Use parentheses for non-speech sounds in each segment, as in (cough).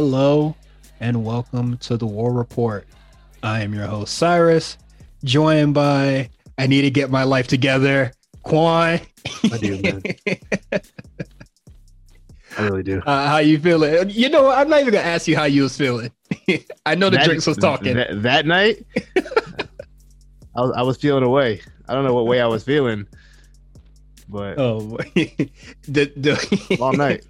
Hello and welcome to the War Report. I am your host Cyrus, joined by I need to get my life together, Quan. I do, man. (laughs) I really do. Uh, how you feeling? You know, I'm not even gonna ask you how you was feeling. (laughs) I know the That- drinks was talking. That, that night, (laughs) I was I was feeling away. I don't know what way I was feeling, but oh, the the long night.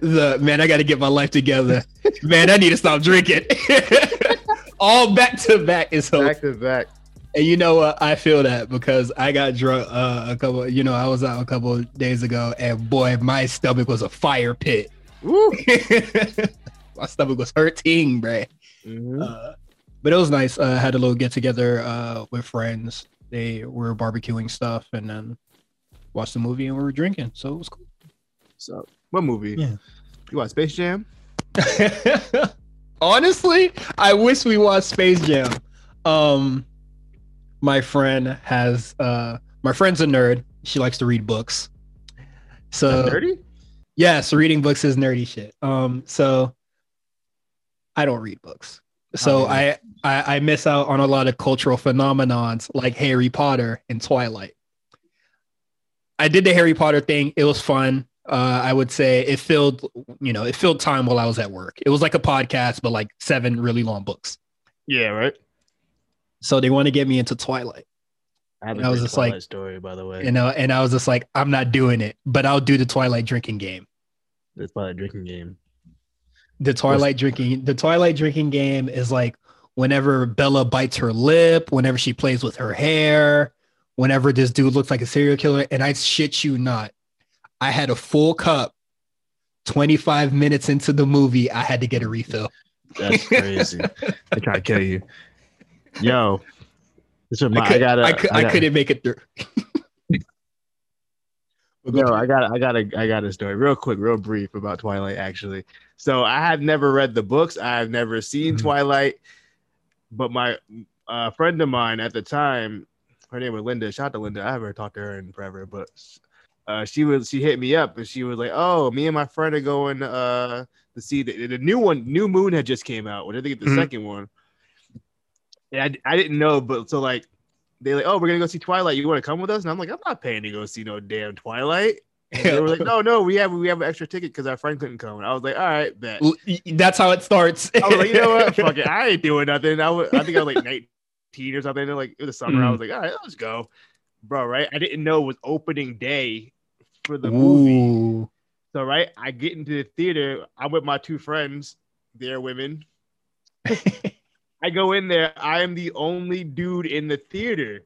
The man, I got to get my life together. man, I need to stop drinking. (laughs) All back to back is so Back to back. And you know what? I feel that because I got drunk uh, a couple. You know, I was out a couple of days ago, and boy, my stomach was a fire pit. (laughs) My stomach was hurting, bruh. Mhm. Uh, but it was nice. Uh, I had a little get together uh, with friends. They were barbecuing stuff, and then watched the movie, and we were drinking. So it was cool. So, what movie? Yeah. You watch Space Jam? (laughs) Honestly, I wish we watched Space Jam. Um, my friend has uh, my friend's a nerd. She likes to read books. So That's nerdy? yes, reading books is nerdy shit. Um, so I don't read books. So Oh, I, I I miss out on a lot of cultural phenomenons like Harry Potter and Twilight. I did the Harry Potter thing. It was fun. Uh, I would say it filled, you know, it filled time while I was at work. It was like a podcast, but like seven really long books. Yeah, right. So they want to get me into Twilight, I have I was just like- story, by the way. you know, and I was just like, I'm not doing it, but I'll do the Twilight drinking game. It's probably a drinking game. The Twilight drinking, the Twilight drinking game is like whenever Bella bites her lip, whenever she plays with her hair, whenever this dude looks like a serial killer, and I shit you not, I had a full cup. 25 minutes into the movie, I had to get a refill. That's (laughs) crazy. they try to kill you. Yo, this is my, I, I, gotta. I, could, I, gotta- couldn't make it through. (laughs) Yo, I got, I got a, I got a story, real quick, real brief about Twilight. Actually, so I have never read the books. I have never seen Mhm. Twilight, but my uh, friend of mine at the time, her name was Linda. Shout out to Linda. I haven't talked to her in forever, but uh, she was, she hit me up and she was like, "Oh, me and my friend are going uh, to see the, the new one. New Moon had just came out. What did they get the Mhm. second one?" And I, I didn't know, but so like they like, oh, we're gonna go see Twilight. You want to come with us? And I'm like, I'm not paying to go see no damn Twilight. And they were like, no, no, we have we have an extra ticket because our friend couldn't come. And I was like, all right, bet. That's how it starts. I was like, you know what? (laughs) Fuck it, I ain't doing nothing. I was, I think I was like 19 or something. And like it was summer. I was like, all right, let's go, bro. Right? I didn't know it was opening day for the movie. So right, I get into the theater. I'm with my two friends. They're women. (laughs) I go in there. I am the only dude in the theater.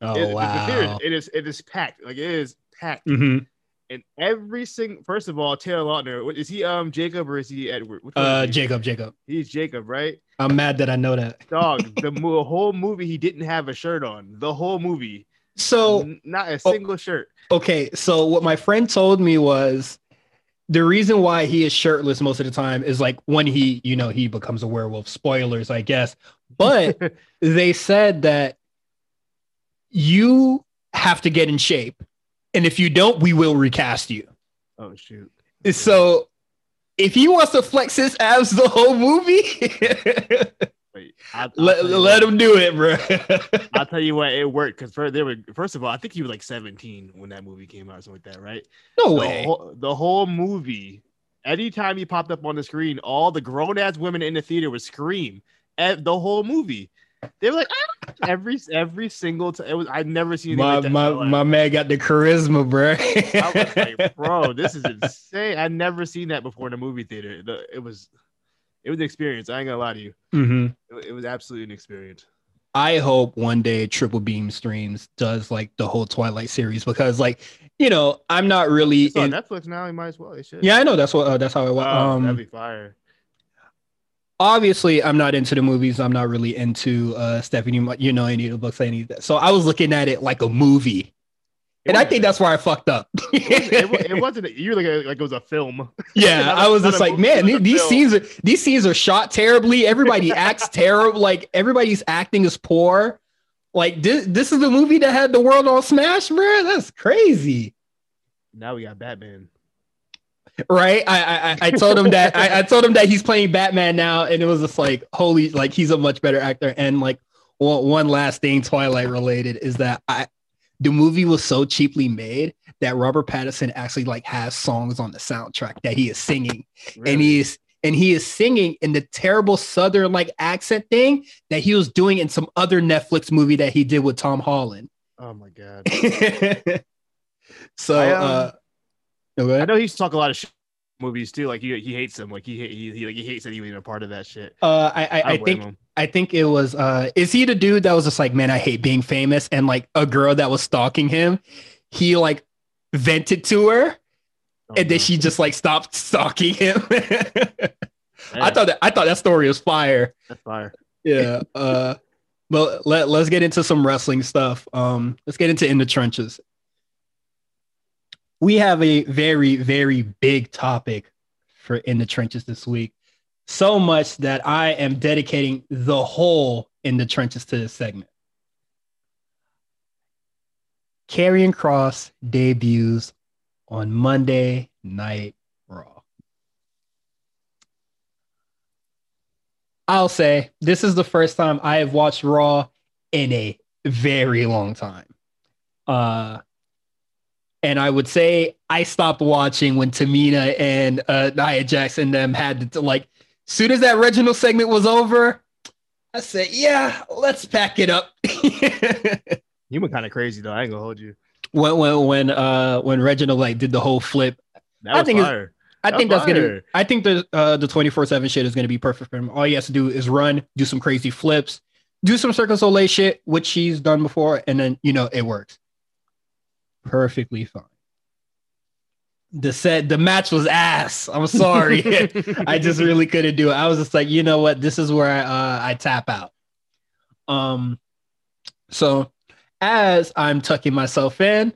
Oh It- the- the wow. theater, it is it is packed. Like it is packed. Mhm. And every single first of all, Taylor Lautner, is he um Jacob or is he Edward? Uh? Jacob, Jacob. He's Jacob, right? I'm mad that I know that. Dog, the mo- (laughs) whole movie he didn't have a shirt on. The whole movie. So not a Oh. single shirt. okay, so what my friend told me was the reason why he is shirtless most of the time is like when he, you know, he becomes a werewolf. Spoilers, I guess. But (laughs) they said that you have to get in shape, and if you don't, we will recast you. oh shoot. So if he wants to flex his abs the whole movie, (laughs) Wait, I, let, let what. him do it, bro. (laughs) I'll tell you what, it worked because first, they were first of all, I think he was like 17 when that movie came out, or something like that, right? no the way. Whole, the whole movie, anytime he popped up on the screen, all the grown ass women in the theater would scream at the whole movie. They were like "Ah!" every every single time. It was I've never seen My like that my life. my man got the charisma, bro. I was like, (laughs) bro, this is insane. I've never seen that before in a movie theater. The, it was it was an experience. I ain't gonna lie to you. Mhm. It, it was absolutely an experience. I hope one day Triple Beam Streams does like the whole Twilight series because, like, you know, I'm not really. It's on In, Netflix now. You might as well. Should. yeah, I know that's what uh, that's how it was. Oh, that'd Um, be fire. obviously, I'm not into the movies. I'm not really into uh Stephanie. You know, any of the books, any of that. So I was looking at it like a movie, and I think that's where I fucked up. it, wa- it (laughs) wasn't. You like like it was a film. (laughs) Yeah, I was just like, movie, man, these film. scenes are these scenes are shot terribly. Everybody (laughs) acts terrible. Like everybody's acting is poor. Like this, this is the movie that had the world on smash, bro. That's crazy. Now we got Batman. right? I, I I told him that I, I told him that he's playing Batman now, and it was just like holy, like he's a much better actor. And like one, one last thing, Twilight related, is that I the movie was so cheaply made that Robert Pattinson actually like has songs on the soundtrack that he is singing, really? and he is and he is singing in the terrible southern like accent thing that he was doing in some other Netflix movie that he did with Tom Holland. Oh my god! (laughs) so, I, um, uh, okay. I know he used to talk a lot of shit movies too. Like he, he hates them. Like he he he, like, he hates that he was even a part of that shit. Uh, I I, I think him. I think it was. Uh, is he the dude that was just like, man, I hate being famous, and like a girl that was stalking him, he like vented to her, oh, and then she just like stopped stalking him. (laughs) I thought that I thought that story was fire. That's fire. Yeah. Uh, but let let's get into some wrestling stuff. Um, let's get into in the trenches we have a very, very big topic for in the trenches this week. So much that I am dedicating the whole in the trenches to this segment. Karrion Kross debuts on Monday Night Raw. I'll say this is the first time I have watched Raw in a very long time. Uh, and I would say I stopped watching when Tamina and uh, Nia Jackson them had to like. Soon as that Reginald segment was over, I said, "Yeah, let's pack it up." (laughs) you were kind of crazy though. I ain't gonna hold you. When when when uh when Reginald like did the whole flip, I think fire. I think that's fire. gonna. I think the uh the twenty four seven shit is gonna be perfect for him. All he has to do is run, do some crazy flips, do some Cirque du Soleil shit, which he's done before, and then you know it works perfectly fine. The set, the match was ass. I'm sorry. (laughs) I just really couldn't do it. I was just like, you know what? This is where I, uh, I tap out. Um, so as I'm tucking myself in,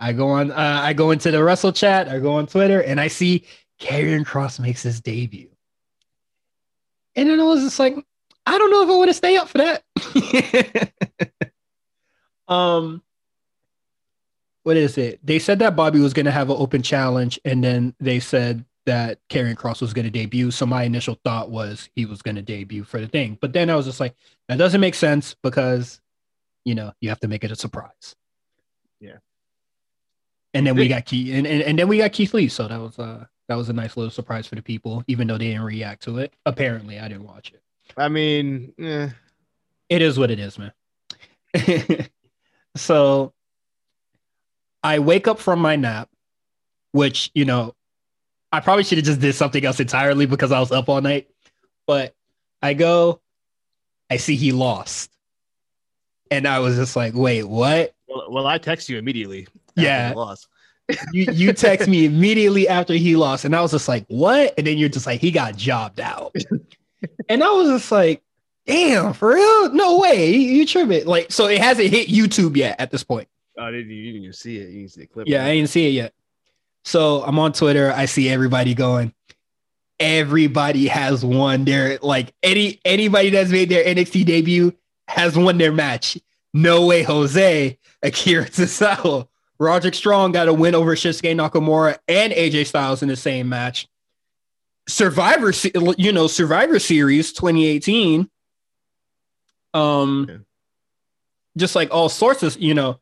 I go on, uh, I go into the Wrestle chat, I go on Twitter, and I see Karrion Kross makes his debut. And then I was just like, I don't know if I want to stay up for that. (laughs) um, what is it? They said that Bobby was going to have an open challenge, and then they said that Karrion Kross was going to debut. So my initial thought was he was going to debut for the thing, but then I was just like, that doesn't make sense because, you know, you have to make it a surprise. Yeah. And then we got Keith, and, and, and then we got Keith Lee. So that was uh that was a nice little surprise for the people, even though they didn't react to it. Apparently, I didn't watch it. I mean, eh. it is what it is, man. (laughs) so I wake up from my nap, which, you know, I probably should have just did something else entirely because I was up all night. But I go, I see he lost. And I was just like, wait, what? Well, well I text you immediately. Yeah. Lost. (laughs) you you text me immediately after he lost. And I was just like, what? And then you're just like, he got jobbed out. (laughs) and I was just like, damn, for real? No way. You, you tripping. Like, so it hasn't hit YouTube yet at this point. Oh, did you, you didn't even see it? You didn't see the clip. Yeah, I didn't see it yet. So I'm on Twitter. I see everybody going. Everybody has won their like any anybody that's made their NXT debut has won their match. No way, Jose, Akira (laughs) Tozawa, Roderick Strong got a win over Shinsuke Nakamura and AJ Styles in the same match. Survivor, you know, Survivor Series 2018. Um, yeah. just like all sorts of, you know,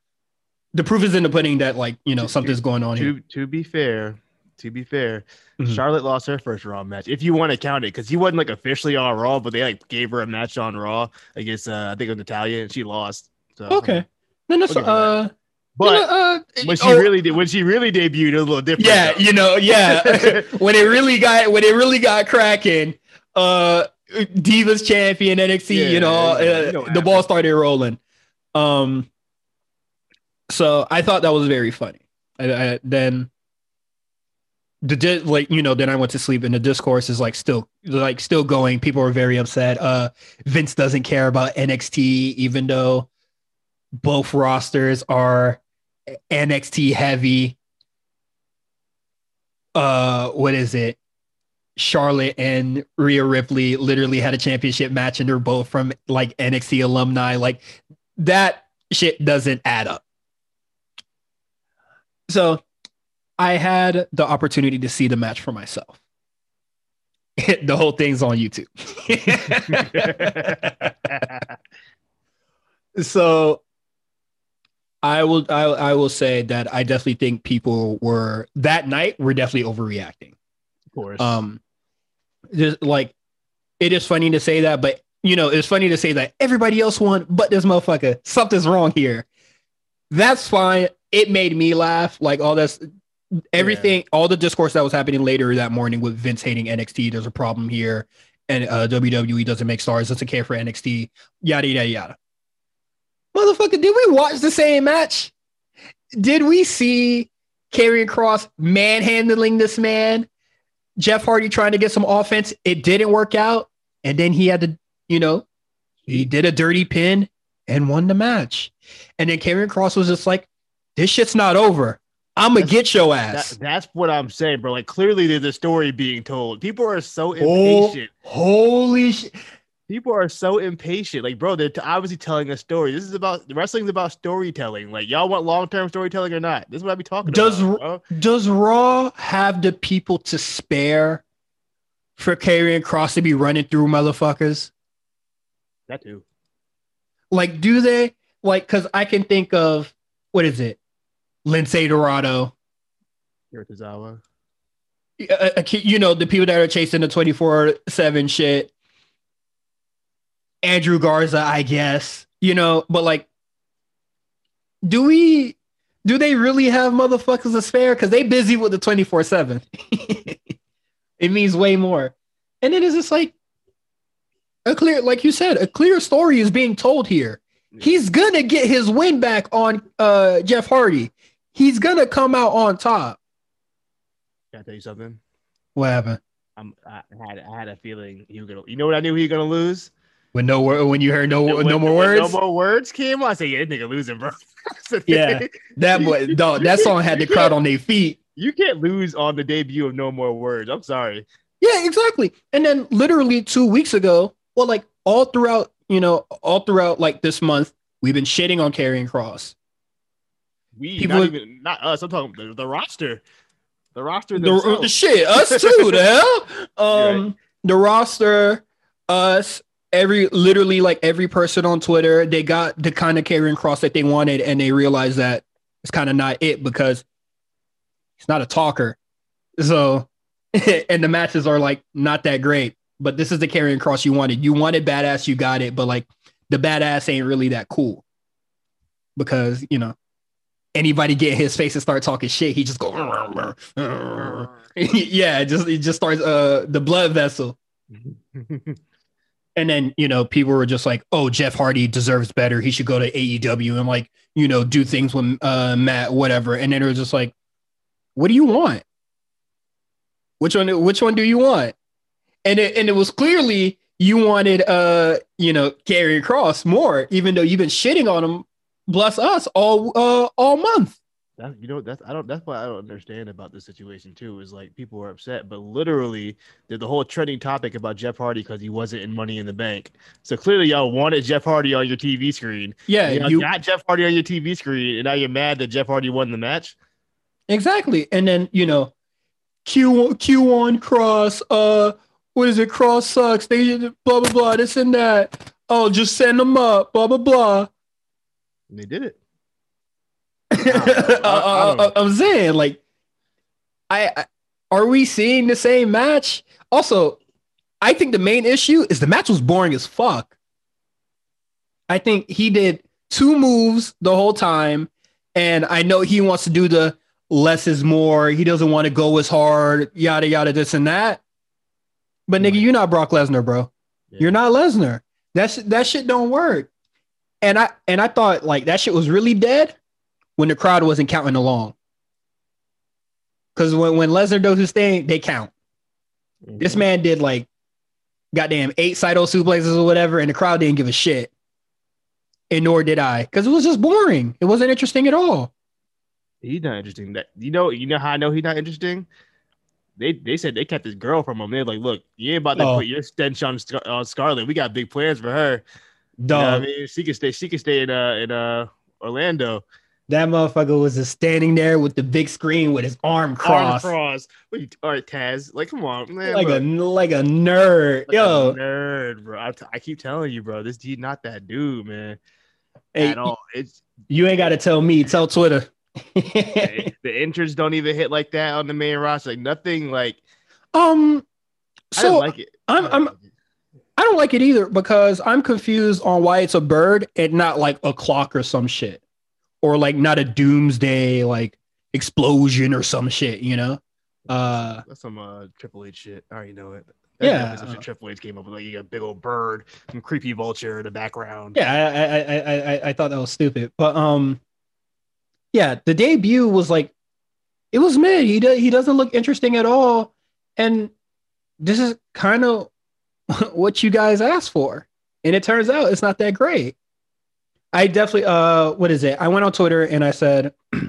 the proof is in the pudding that like you know to, something's going on to, here. To be fair, to be fair, mm-hmm. Charlotte lost her first Raw match. If you want to count it, because he wasn't like officially on Raw, but they like gave her a match on Raw against uh, I think it was Natalya, and she lost. So, okay, no, that's uh. But you know, uh, when she oh, really did, when she really debuted, it was a little different. Yeah, though. you know, yeah. (laughs) (laughs) when it really got, when it really got cracking, uh, Divas champion NXT, yeah, you know, yeah, uh, you know the ball started rolling. Um, so I thought that was very funny. I, I, then the di- like you know then I went to sleep and the discourse is like still like still going. People are very upset. Uh, Vince doesn't care about NXT even though both rosters are NXT heavy. Uh, what is it? Charlotte and Rhea Ripley literally had a championship match and they're both from like NXT alumni. Like that shit doesn't add up. So I had the opportunity to see the match for myself. (laughs) the whole thing's on YouTube. (laughs) so I will I, I will say that I definitely think people were that night were definitely overreacting. Of course. Um just like it is funny to say that, but you know, it's funny to say that everybody else won, but this motherfucker, something's wrong here. That's fine. It made me laugh. Like all this everything, yeah. all the discourse that was happening later that morning with Vince hating NXT, there's a problem here, and uh, WWE doesn't make stars, doesn't care for NXT, yada yada yada. Motherfucker, did we watch the same match? Did we see Karrion Kross manhandling this man? Jeff Hardy trying to get some offense. It didn't work out. And then he had to, you know, he did a dirty pin and won the match. And then Karrion Kross was just like, this shit's not over. I'm gonna get your ass. That, that's what I'm saying, bro. Like clearly there's a story being told. People are so impatient. Oh, holy shit. People are so impatient. Like, bro, they're t- obviously telling a story. This is about wrestling's about storytelling. Like, y'all want long term storytelling or not? This is what I be talking does, about. Does Raw have the people to spare for Karrion Kross to be running through motherfuckers? That too. Like, do they? Like, because I can think of what is it? Lince Dorado. Hiratazawa. You know, the people that are chasing the 24 7 shit. Angel Garza, I guess. You know, but like, do we do they really have motherfuckers to spare? Because they busy with the 24 7. (laughs) It means way more. And it is just like a clear, like you said, a clear story is being told here. He's gonna get his win back on uh Jeff Hardy. He's gonna come out on top. Can I tell you something? What happened? I'm, I had I had a feeling he was gonna. You know what I knew he was gonna lose. When no word, when you heard no when, no more words, no more words came. I said, "Yeah, this nigga losing, bro." (laughs) yeah, that boy, (laughs) dog, that song had the crowd on their feet. You can't lose on the debut of No More Words. I'm sorry. Yeah, exactly. And then literally two weeks ago, well, like all throughout, you know, all throughout like this month, we've been shitting on Karrion Kross. We People, not even not us. I'm talking the, the roster. The roster. The, the, shit, us too. the (laughs) hell. Um, right. the roster, us, every literally like every person on Twitter, they got the kind of Karrion Kross that they wanted, and they realized that it's kind of not it because he's not a talker. So, (laughs) and the matches are like not that great. But this is the Karrion Kross you wanted. You wanted badass, you got it. But like the badass ain't really that cool because you know anybody get his face and start talking shit, he just go. yeah, (laughs) just it just starts uh the blood vessel. (laughs) and then you know people were just like, "Oh, Jeff Hardy deserves better. He should go to AEW and like you know do things with uh, Matt, whatever." And then it was just like, "What do you want? Which one? Which one do you want?" And it and it was clearly you wanted uh you know Karrion Kross more, even though you've been shitting on him, bless us all uh all month. That, you know that's I don't that's what I don't understand about this situation too is like people are upset, but literally did the whole trending topic about Jeff Hardy because he wasn't in Money in the Bank. So clearly y'all wanted Jeff Hardy on your TV screen. Yeah, you, you got Jeff Hardy on your TV screen, and now you're mad that Jeff Hardy won the match. Exactly, and then you know Q Q one cross. Uh, what is it? Kross sucks. They blah blah blah. This and that. Oh, just send them up. Blah blah blah. And they did it. (laughs) I, am uh, uh, uh, saying, like, I, I are we seeing the same match? Also, I think the main issue is the match was boring as fuck. I think he did two moves the whole time, and I know he wants to do the less is more. He doesn't want to go as hard, yada yada, this and that. But nigga, you're not Brock Lesnar, bro. Yeah. You're not Lesnar. That's that shit don't work. And I and I thought like that shit was really dead when the crowd wasn't counting along. Because when, when Lesnar does his thing, they count. Mm-hmm. This man did like goddamn eight Saito suplexes or whatever, and the crowd didn't give a shit. And nor did I, because it was just boring. It wasn't interesting at all. He's not interesting. That you know, you know how I know he's not interesting. They they said they kept his girl from him. They're like, look, you ain't about to oh. put your stench on, on Scarlett. We got big plans for her. Dog. You know I mean, she can stay. She can stay in uh in uh Orlando. That motherfucker was just standing there with the big screen with his arm crossed. Arm cross. What you, all right, Taz. Like, come on, man. like bro. a like a nerd. Like a Yo, nerd, bro. I, t- I keep telling you, bro. This dude not that dude, man. hey, at all. It's you ain't got to tell me. Tell Twitter. the, entrance don't even hit like that on the main roster. Like nothing. Like um, I so like it. I'm- I I'm-. I don't like it either because I'm confused on why it's a bird and not like a clock or some shit, or like not a doomsday like explosion or some shit. You know? Uh, That's some uh, Triple H shit. I already know it. Yeah. That's some shit Triple H came up with. Like you got a big old bird, some creepy vulture in the background. yeah, I I I I I, I thought that was stupid, but um, yeah, the debut was like, it was mid. He does he doesn't look interesting at all, and this is kind of (laughs) what you guys asked for, and it turns out it's not that great. I definitely uh, what is it? I went on Twitter and I said, (clears throat)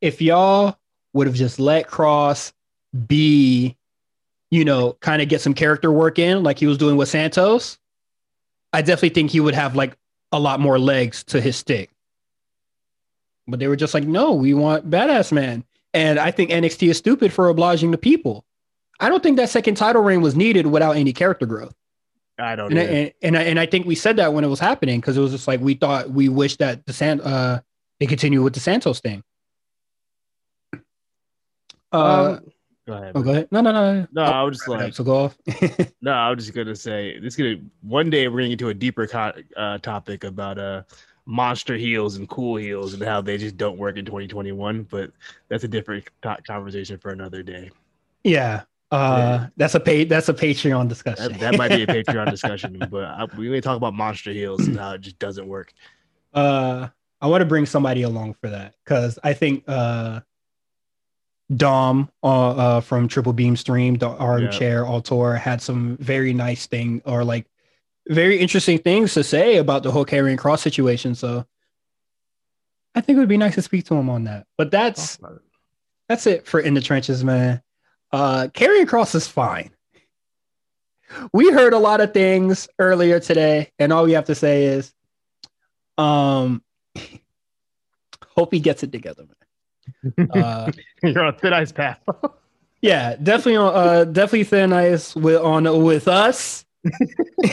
if y'all would have just let Kross be, you know, kind of get some character work in, like he was doing with Santos, I definitely think he would have like a lot more legs to his stick. But they were just like, no, we want badass man. And I think NXT is stupid for obliging the people. I don't think that second title reign was needed without any character growth. I don't And I, and, and I and I think we said that when it was happening because it was just like we thought we wished that the San uh they continue with the Santos thing. Uh, Um, go ahead. oh, go ahead. No, no, no. No, I was just Wrap it up, like, so go off. (laughs) no, I was just gonna say this. Gonna one day we're gonna get to a deeper co- uh, topic about uh monster heels and cool heels and how they just don't work in 2021. But that's a different to- conversation for another day. yeah. Uh, Yeah. that's a pay. That's a Patreon discussion. That, that might be a (laughs) Patreon discussion, but I, we may talk about monster heels and how it just doesn't work. uh i want to bring somebody along for that because i think uh dom uh, uh from triple beam stream the armchair auteur had some very nice thing or like very interesting things to say about the whole Karrion Kross situation so i think it would be nice to speak to him on that but that's that's it for in the trenches man uh Karrion Kross is fine. We heard a lot of things earlier today and all we have to say is um (laughs) hope he gets it together man. Uh (laughs) You're on thin ice path. (laughs) yeah definitely on uh definitely thin ice with on with us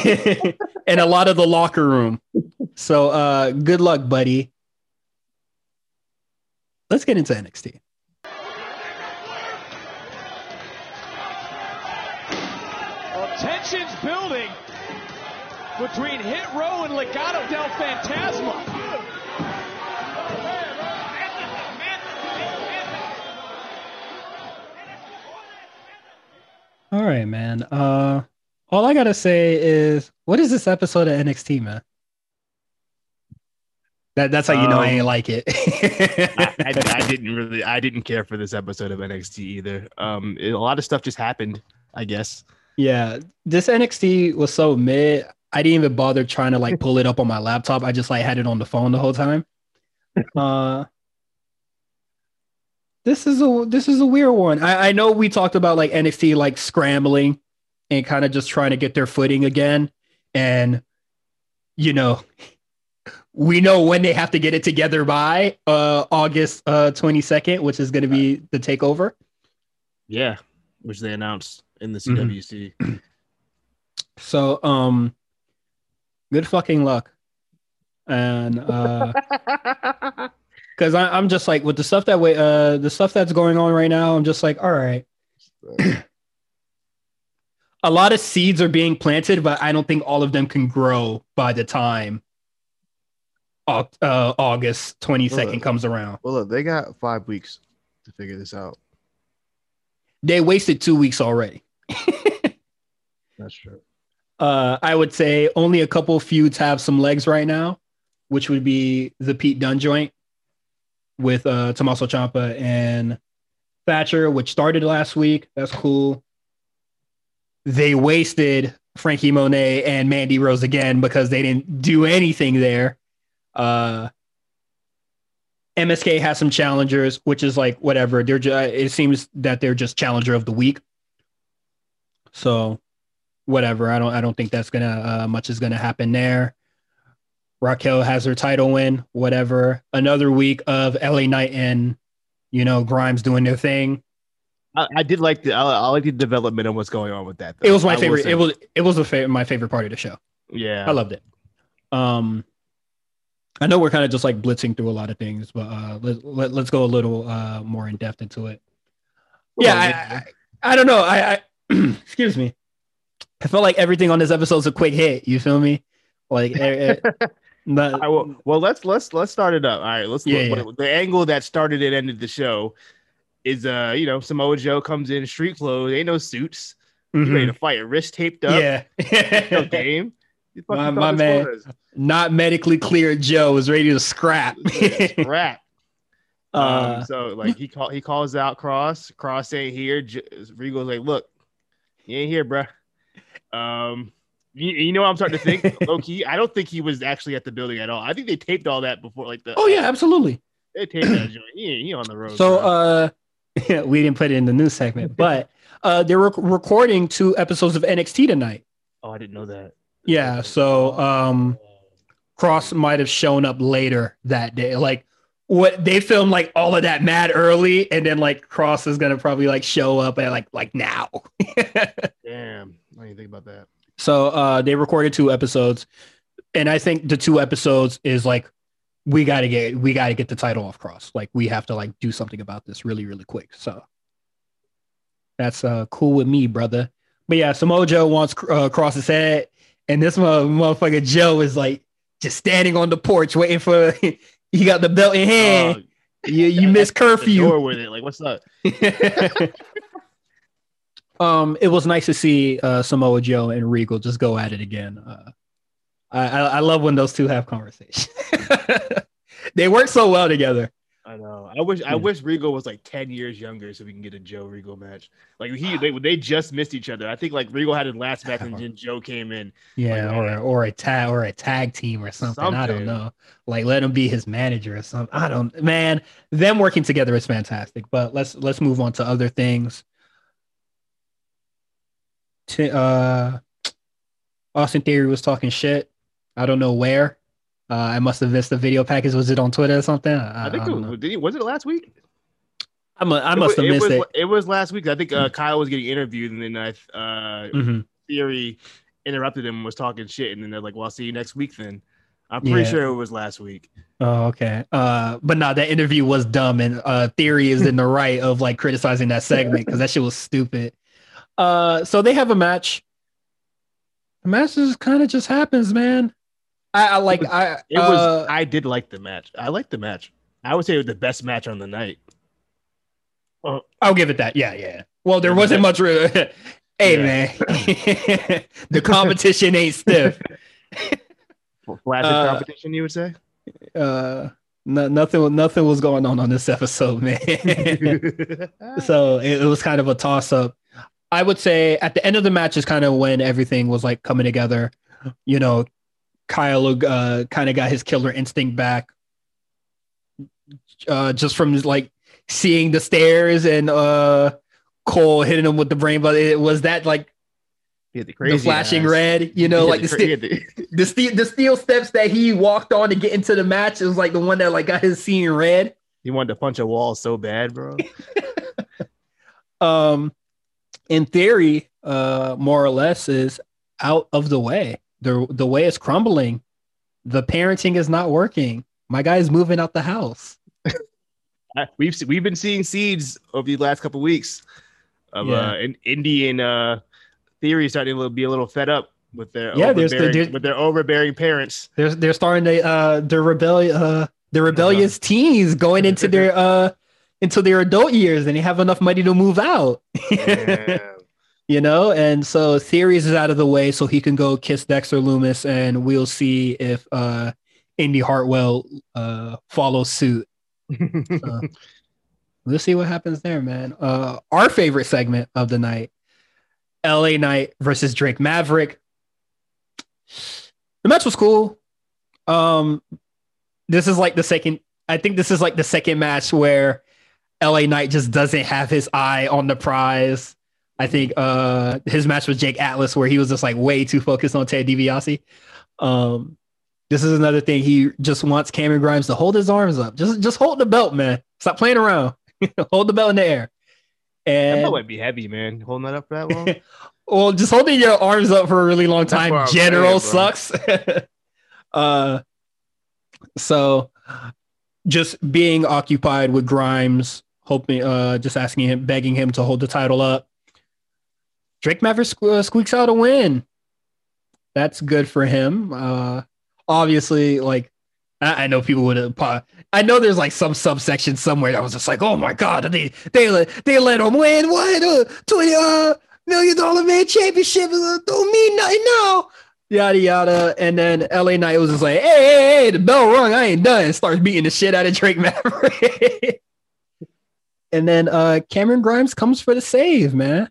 and a lot of the locker room. So uh good luck buddy. Let's get into nxt tensions building between Hit Row and Legado del Fantasma. All right, man. Uh, all I gotta say is, what is this episode of NXT, man? That that's how you know I ain't Um, like it. I, I, (laughs) I didn't really, I didn't care for this episode of NXT either. Um, it- a lot of stuff just happened, I guess. Yeah, this NXT was so mid. I didn't even bother trying to like pull it up on my laptop. I just like had it on the phone the whole time. (laughs) Uh, this is a this is a weird one. I, I know we talked about like NXT like scrambling and kind of just trying to get their footing again, and you know, we know when they have to get it together by uh August uh 22nd, which is going to be the takeover. Yeah, which they announced in the. CWC. So um good fucking luck. And uh (laughs) because I'm just like with the stuff that way uh the stuff that's going on right now, I'm just like, all right. (clears throat) A lot of seeds are being planted, but I don't think all of them can grow by the time uh, August 22nd Well, comes around. well, look, they got five weeks to figure this out. They wasted two weeks already. (laughs) That's true. Uh, I would say only a couple feuds have some legs right now, which would be the Pete Dunne joint with uh, Tommaso Ciampa and Thatcher, which started last week. That's cool. They wasted Franky Monet and Mandy Rose again because they didn't do anything there. Uh, MSK has some challengers, which is like whatever. They're it seems that they're just challenger of the week. So whatever. I don't I don't think that's gonna uh, much is gonna happen there. Raquel has her title win, whatever. Another week of LA Knight and, you know, Grimes doing their thing. I, I did like the I, I like the development of what's going on with that. though. It was my I favorite. It was it was the fa- my favorite part of the show. yeah. I loved it. Um, I know we're kind of just like blitzing through a lot of things, but uh, let, let, let's go a little uh, more in depth into it. Yeah, I, I, I don't know. I, I (clears throat) excuse me. I felt like everything on this episode is a quick hit. You feel me? Like, (laughs) eh, eh, not- right, well, well, let's let's let's start it up. All right, let's Yeah, look, yeah. the angle that started and ended the show is uh you know Samoa Joe comes in street clothes, ain't no suits, He's ready to fight, wrist taped up, no yeah. game. (laughs) My- my man. was? not medically cleared Joe is ready to scrap. Rap. (laughs) uh, um, so like he call he calls out Kross. Kross ain't here. J- Regal's like, look, he ain't here, bruh. Um, you, you know what I'm starting to think, (laughs) low key. I don't think he was actually at the building at all. I think they taped all that before, like the oh yeah, absolutely. they taped that joint. He he on the road. So bro. uh (laughs) we didn't put it in the news segment, but uh they're rec- recording two episodes of NXT tonight. oh, I didn't know that. Yeah, so um Kross might have shown up later that day. Like what they filmed like all of that mad early and then like Kross is going to probably like show up at like like now. (laughs) Damn, I didn't think about that. so uh they recorded two episodes and I think the two episodes is like we got to get we got to get the title off Kross. Like we have to like do something about this really really quick. So that's uh cool with me, brother. But yeah, Samoa Joe wants uh, Kross's head, and this mo- motherfucker Joe is like just standing on the porch waiting for. (laughs) he got the belt in hand. Uh, you you miss the door curfew. with it. Like, what's up? (laughs) um, it was nice to see uh, Samoa Joe and Regal just go at it again. Uh, I, I I love when those two have conversations. (laughs) they work so well together. I know. I wish. I wish Regal was like ten years younger, so we can get a Joe Regal match. Like he, they, they just missed each other. I think like Regal had his last (laughs) match, and then Joe came in. Yeah, Like, or or a tag or a tag team or something. I don't know. Like let him be his manager or something. I don't. Man, them working together is fantastic. But let's let's move on to other things. T- uh, Austin Theory was talking shit. I don't know where. Uh, I must have missed the video package. Was it on Twitter or something? I, I think I it was, he, was it last week? I, mu- I It must wa- have missed was, it. It was last week. I think uh, Kyle was getting interviewed, and then uh, uh, Mhm. Theory interrupted him, and was talking shit, and then they're like, "Well, I'll see you next week." Then I'm pretty Yeah. sure it was last week. Oh, okay. Uh, but no, that interview was dumb, and uh, Theory is in the (laughs) right of like criticizing that segment because that shit was stupid. Uh, so they have a match. The match just kind of just happens, man. I, I like. I It was. uh, I did like the match. I liked the match. I would say it was the best match on the night. I'll give it that. Yeah, yeah. Well, there wasn't much. Re- (laughs) hey, Yeah. man, (laughs) the competition ain't stiff. Flaccid Uh, competition, you would say? Uh, no, nothing. Nothing was going on on this episode, man. (laughs) so it, it was kind of a toss up. I would say at the end of the match is kind of when everything was like coming together. You know, Kyle uh, kind of got his killer instinct back, uh, just from like seeing the stairs and uh, Cole hitting him with the brain. But it was that like the the flashing eyes. red, you know, like the, cra- he the- (laughs) the steel the steel steps that he walked on to get into the match. It was like the one that like got his seeing red. he wanted to punch a wall so bad, bro. (laughs) um in theory uh more or less is out of the way the the way is crumbling the parenting is not working. My guy is moving out the house. (laughs) We've we've been seeing seeds over the last couple weeks of Yeah. uh, an Indian uh, theory starting to be a little fed up with their Yeah, there's overbearing, there's- with their overbearing parents. they're they're starting to uh the rebellion uh the rebellious teens going into their uh into their adult years and they have enough money to move out (laughs) you know and so theories is out of the way so he can go kiss dexter lumis and we'll see if uh indi hartwell uh follows suit Uh, (laughs) we'll see what happens there, man. Uh, our favorite segment of the night, LA Knight versus Drake Maverick. The match was cool. Um, this is like the second. I think this is like the second match where LA Knight just doesn't have his eye on the prize. I think uh his match with Jake Atlas where he was just like way too focused on Ted DiBiase. Um, This is another thing. He just wants Cameron Grimes to hold his arms up. Just just hold the belt, man. Stop playing around. (laughs) hold the belt in the air. And that might be heavy, man. Holding that up for that long. (laughs) well, just holding your arms up for a really long time. General saying, sucks. (laughs) uh, so just being occupied with Grimes, hoping, uh, just asking him, begging him to hold the title up. Drake Maverick uh, squeaks out a win. That's good for him. Uh, obviously, like I, know people would have. I know there's like some subsection somewhere that was just like, oh my god, they they let they let him win what uh, twenty uh million dollar man championship uh, don't mean nothing now. Yada yada, and then LA Knight was just like, "Hey, hey, hey, the bell rung. I ain't done." Starts beating the shit out of Drake Maverick, (laughs) and then uh Cameron Grimes comes for the save, man.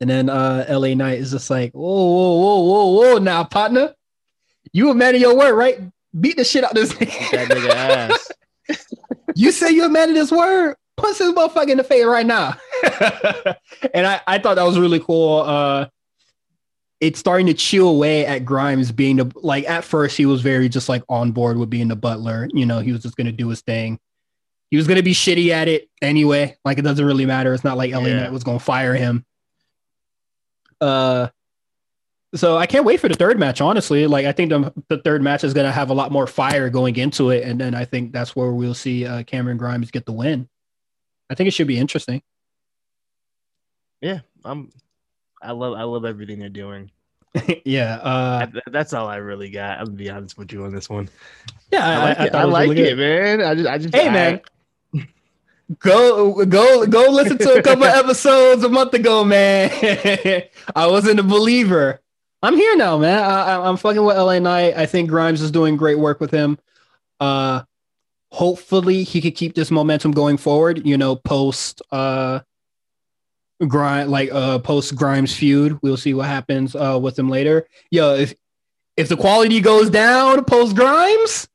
And then uh LA Knight is just like, "Whoa, whoa, whoa, whoa, whoa, now partner, you a man of your word, right? Beat the shit out of this nigga. nigga ass. (laughs) you say you're a man of this word, punch this motherfucker in the face right now. (laughs) and I, I thought that was really cool. Uh, it's starting to chew away at Grimes being the like at first he was very just like on board with being the butler. You know, he was just gonna do his thing. He was gonna be shitty at it anyway. Like it doesn't really matter. It's not like LA Yeah. Knight was gonna fire him. Uh so I can't wait for the third match, honestly. Like I think the, the third match is gonna have a lot more fire going into it, and then I think that's where we'll see uh, Cameron Grimes get the win. I think it should be interesting. Yeah, I'm. I love. I love everything they're doing. (laughs) yeah, uh, That- that's all I really got. I'm gonna be honest with you on this one. yeah, I like it. thought I, like it, man. I just. I just. Hey, I- man. Go, go, go! Listen to a couple (laughs) episodes a month ago, man. (laughs) I wasn't a believer. I'm here now, man. I, I'm fucking with LA Knight. I think Grimes is doing great work with him. Uh, hopefully, he could keep this momentum going forward. You know, post uh, grind like uh post Grimes feud. We'll see what happens uh with him later. Yo, if if the quality goes down post Grimes.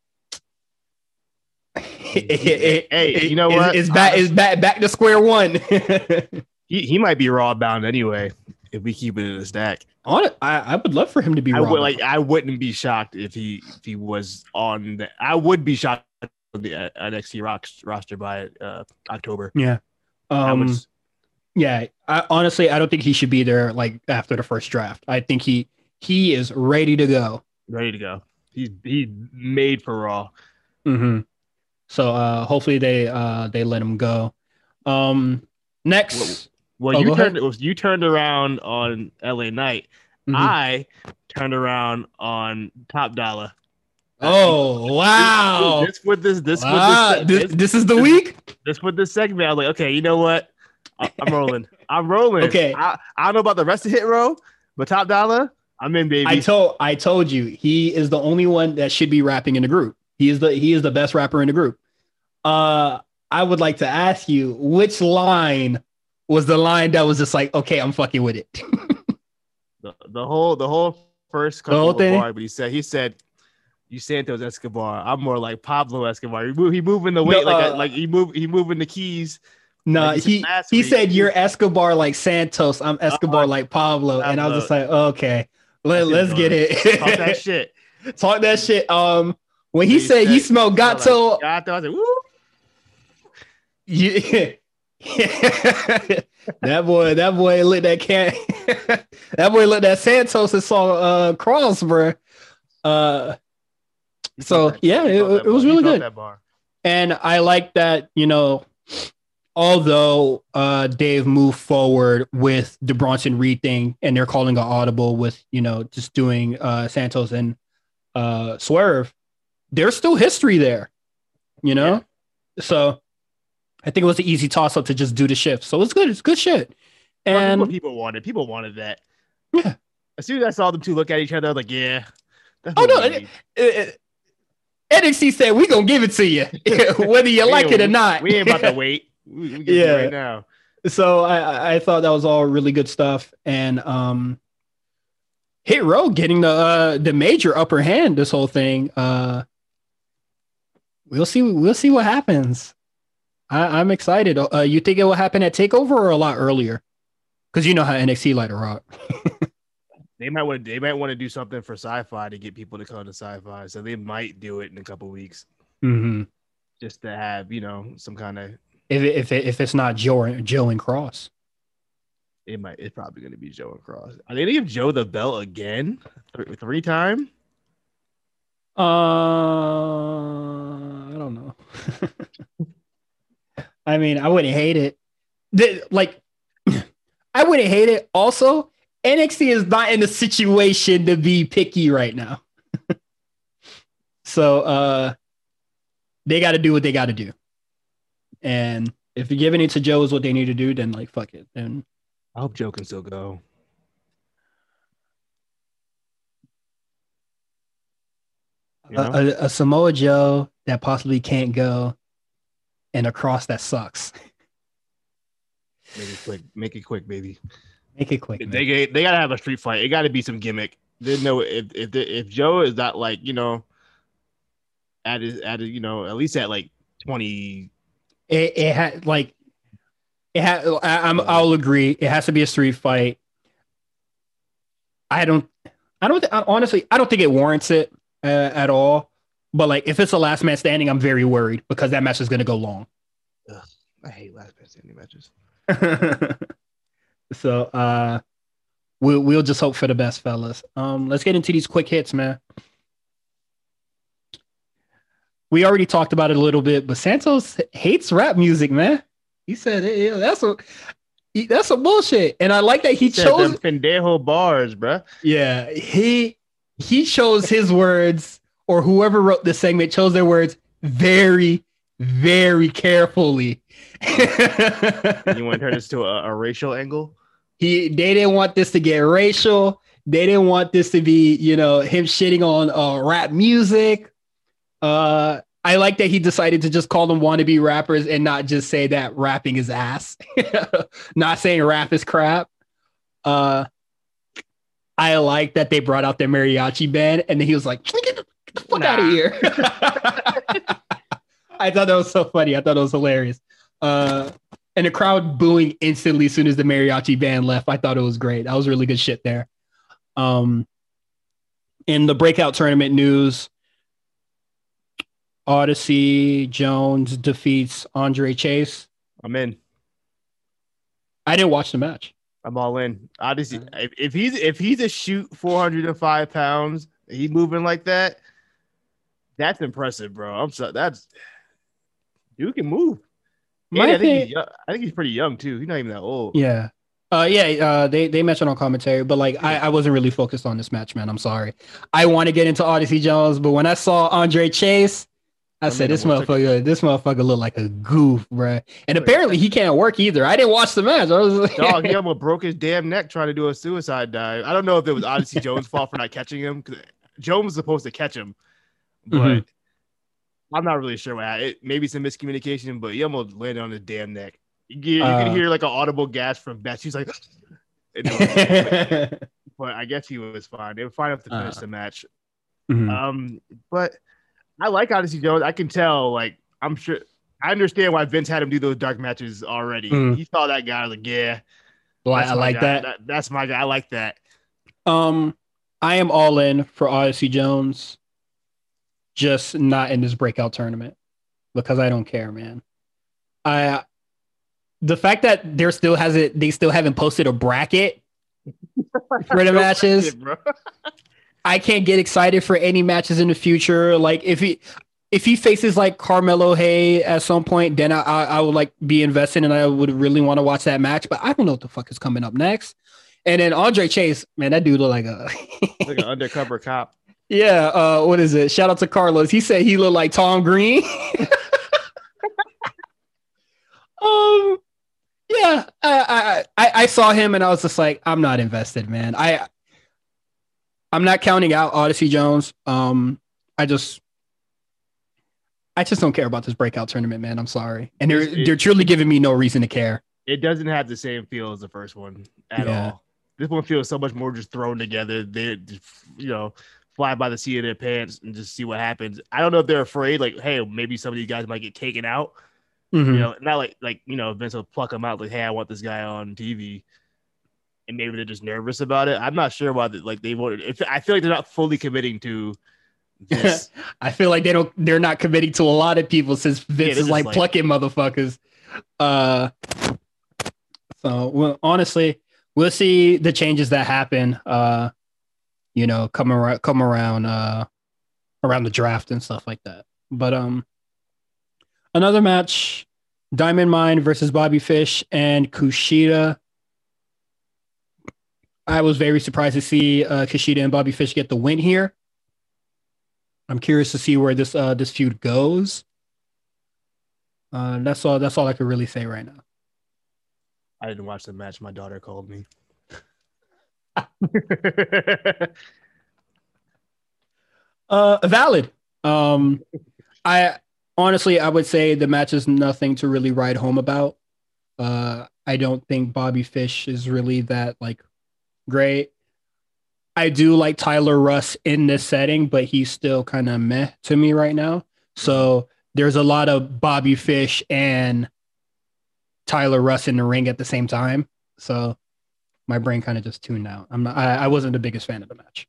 (laughs) Hey, you know what? It's back. It's back. Back to square one. (laughs) He, he might be raw bound anyway if we keep it in the stack. On it, I, I would love for him to be. I Raw. would like. I wouldn't be shocked if he if he was on the. I would be shocked on the uh, NXT rock, roster by uh, October. yeah. Um, much- yeah. I, honestly, I don't think he should be there like after the first draft. I think he he is ready to go. ready to go. He's he's made for Raw. hmm So uh, hopefully they uh they let him go. Um, next. Well, Oh, you go ahead. turned you turned around on LA Knight. Mhm. I turned around on Top Dollar. oh wow! This with this this Wow, with this, this, this, this is the week. this with this segment. I was like, okay, you know what? I, I'm rolling. I'm rolling. (laughs) Okay. I, I don't know about the rest of Hit Row, but Top Dollar, I'm in, baby. I told I told you he is the only one that should be rapping in the group. He is the he is the best rapper in the group. Uh, I would like to ask you which line was the line that was just like, okay, I'm fucking with it. (laughs) the, the whole the whole first The whole couple thing? of bars, but he said he said. You Santos Escobar. I'm more like Pablo Escobar. He, move, he moving the weight No, like uh, like he move he moving the keys. no, Like he last he said you're Escobar like Santos. I'm Escobar Uh-uh. like Pablo, and I was just like, okay, let, let's get it. Talk that shit. (laughs) Talk that shit. Um, when he He said he said- smelled gato, Gato. I like, woo. Yeah. (laughs) that boy, that boy lit that can (laughs) that boy lit that Santos and saw uh cross, bro. Uh So, that- yeah, it- it was really good. That bar. and I like that, you know, although uh Dave moved forward with the Bronson Reed thing and they're calling an audible with, you know, just doing uh Santos and uh Swerve, there's still history there, you know? So I think it was an easy toss up to just do the shift. So it's good. It's good shit. And what people wanted. People wanted that. Yeah. As soon as I saw them two look at each other, I was like, yeah. Oh, no, it- uh, NXT said we're gonna give it to you, (laughs) (laughs) whether you like it or not. We ain't about to wait. We, we Yeah. it right now. so I- I, I thought that was all really good stuff. And um, Hit Row getting the uh, the major upper hand this whole thing. Uh, we'll see. We'll see what happens. I, I'm excited. Uh, you think it will happen at Takeover or a lot earlier? Because you know how NXT like to rock. (laughs) They might want they might want to do something for Syfy to get people to come to Syfy, so they might do it in a couple weeks hmm just to have you know some kind of. If it, if it, if it's not Joe Joe and Kross, It might. It's probably going to be Joe and Kross. Are they going to give Joe the belt again, Th- three time? uh, I don't know. (laughs) I mean, I wouldn't hate it. The- like, (clears throat) I wouldn't hate it. Also, NXT is not in a situation to be picky right now. (laughs) so, uh, they got to do what they got to do. And if you're giving it to Joe is what they need to do, then like fuck it. Then I hope Joe can still go. You know? a, a, a Samoa Joe that possibly can't go, and a Kross that sucks. Make it quick. Make it quick, baby. Make it quick. man. They they, they got to have a street fight. It got to be some gimmick. They know if if if Joe is not like you know, at his at his, you know at least at like twenty. It, it had like it had. I, I'm. I'll agree. It has to be a street fight. I don't. I don't. Th- honestly, I don't think it warrants it uh, at all. But like, if it's a last man standing, I'm very worried because that match is going to go long. I hate last man standing matches. (laughs) so uh, we'll we'll just hope for the best, fellas. Um, let's get into these quick hits, man. We already talked about it a little bit, but Santos hates rap music, man. He said "Yeah, that's a he- that's some bullshit, and I like that he Said chose. them pendejo bars, bruh. Yeah, he he chose his words, or whoever wrote the segment chose their words very, very carefully. (laughs) You want to turn this to a, a racial angle? he they didn't want this to get racial. They didn't want this to be, you know, him shitting on uh, rap music. Uh, I like that he decided to just call them wannabe rappers and not just say that rapping is ass. (laughs) not saying rap is crap. Uh, I like that they brought out their mariachi band and then he was like, the, get the out of here. (laughs) I thought that was so funny. I thought it was hilarious. Uh, and the crowd booing instantly as soon as the mariachi band left. I thought it was great. That was really good shit there. Um, in the breakout tournament news, Odyssey Jones defeats Andre Chase. I'm in. I didn't watch the match. I'm all in. Odyssey. Uh-huh. If, if he's if he's a shoot 405 pounds, he moving like that. That's impressive, bro. I'm so that's dude can move. My I think thing-. I think he's pretty young too. He's not even that old. Yeah. Uh, yeah, uh, they they mentioned on commentary, but like I, I wasn't really focused on this match, man. I'm sorry. I want to get into Odyssey Jones, but when I saw Andre Chase, I I said this motherfucker, this motherfucker look like a goof, bruh. And apparently he can't work either. I didn't watch the match. I was like, Dog, he (laughs) almost broke his damn neck trying to do a suicide dive. I don't know if it was Odyssey Jones' fault for not catching him because Jones was supposed to catch him, but Mhm. I'm not really sure what. It, maybe some miscommunication, but he almost landed on his damn neck. You, you Uh, can hear like an audible gasp from Beth. She's like, (gasps) (laughs) but I guess he was fine. They were fine enough to finish Uh. the match. Mhm. Um, but I like Odyssey Jones. I can tell, like, I'm sure I understand why Vince had him do those dark matches already. Mm. He saw that guy, like, yeah, Well, I like guy. that. That's my guy. I like that. Um, I am all in for Odyssey Jones, just not in this breakout tournament because I don't care, man. I the fact that there still hasn't they still haven't posted a bracket (laughs) for the matches. (laughs) I can't get excited for any matches in the future. Like if he if he faces like Carmelo Hay at some point, then I I, I would like be invested and I would really want to watch that match. But I don't know what the fuck is coming up next. And then Andre Chase, man, that dude look like a like an (laughs) undercover cop. Yeah. Uh, what is it? Shout out to Carlos. He said he looked like Tom Green. (laughs) um, yeah. I, I I I saw him and I was just like, I'm not invested, man. I I'm not counting out Odyssey Jones. Um, I just I just don't care about this breakout tournament, man. I'm sorry, and they're they're truly giving me no reason to care. It doesn't have the same feel as the first one at Yeah. all. This one feels so much more just thrown together. They, you know, fly by the seat of their pants and just see what happens. I don't know if they're afraid, like, hey, maybe some of these guys might get taken out. Mhm. You know, not like like you know Vince will pluck them out like, hey, I want this guy on TV. and maybe they're just nervous about it. I'm not sure why. They, like they voted. If I feel like they're not fully committing to this. (laughs) I feel like they don't. They're not committing to a lot of people since Vince this is is like, like- plucking motherfuckers. Uh, so well, honestly, we'll see the changes that happen. Uh, you know, come around, come around, uh, around the draft and stuff like that. But um, another match: Diamond Mine versus Bobby Fish and Kushida. I was very surprised to see uh, Kushida and Bobby Fish get the win here. I'm curious to see where this uh, this feud goes. Uh, that's all. That's all I could really say right now. I didn't watch the match. My daughter called me. (laughs) Uh, valid. Um, I honestly, I would say the match is nothing to really write home about. Uh, I don't think Bobby Fish is really that like great. I do like Tyler Rust in this setting, but he's still kind of meh to me right now. So there's a lot of Bobby Fish and Tyler Rust in the ring at the same time. So my brain kind of just tuned out. I'm not, I, I wasn't the biggest fan of the match.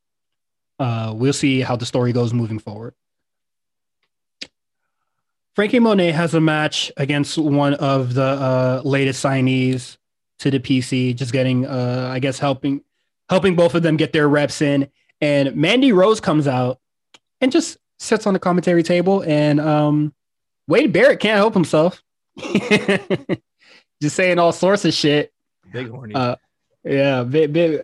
Uh, we'll see how the story goes moving forward. Franky Monet has a match against one of the uh, latest signees to the PC, just getting, uh, I guess, helping helping both of them get their reps in. And Mandy Rose comes out and just sits on the commentary table, and um, Wade Barrett can't help himself, (laughs) just saying all sorts of shit. Big horny. Uh, yeah, big, big.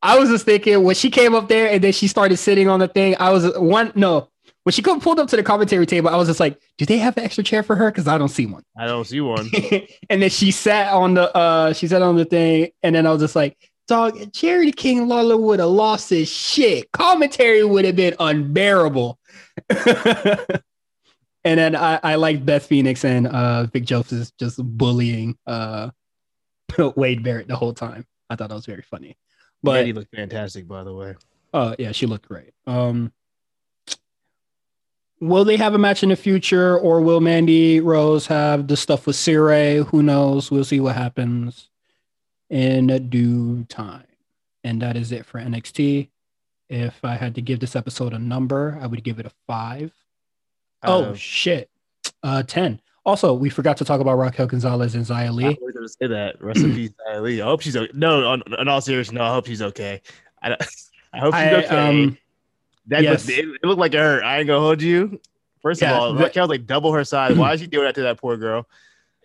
I was just thinking when she came up there and then she started sitting on the thing. I was one no when she come pulled up to the commentary table. I was just like, do they have an extra chair for her? Because I don't see one. I don't see one. (laughs) and then she sat on the uh she sat on the thing, and then I was just like, dog, Charity King Lawler would have lost his shit. Commentary would have been unbearable. (laughs) and then I, I liked Beth Phoenix and uh Vic Joseph just bullying uh (laughs) Wade Barrett the whole time. I thought that was very funny. But Mandy looked fantastic, by the way. uh, yeah, she looked great. Um, will they have a match in the future, or will Mandy Rose have the stuff with Sire? Who knows? We'll see what happens in due time. And that is it for NXT. If I had to give this episode a number, I would give it a five. Oh Uh, shit, uh, ten. Also, we forgot to talk about Raquel Gonzalez and Zia I Lee. was gonna say that. Rest in peace, Xia Li. I hope she's okay. No, on, on all seriousness, no. I hope she's okay. I, (laughs) I hope she's I, okay. um, that yes. looked, it, it looked like her. I ain't gonna hold you. First Yeah, of all, the- Raquel's like double her size. Why is she doing that to that poor girl?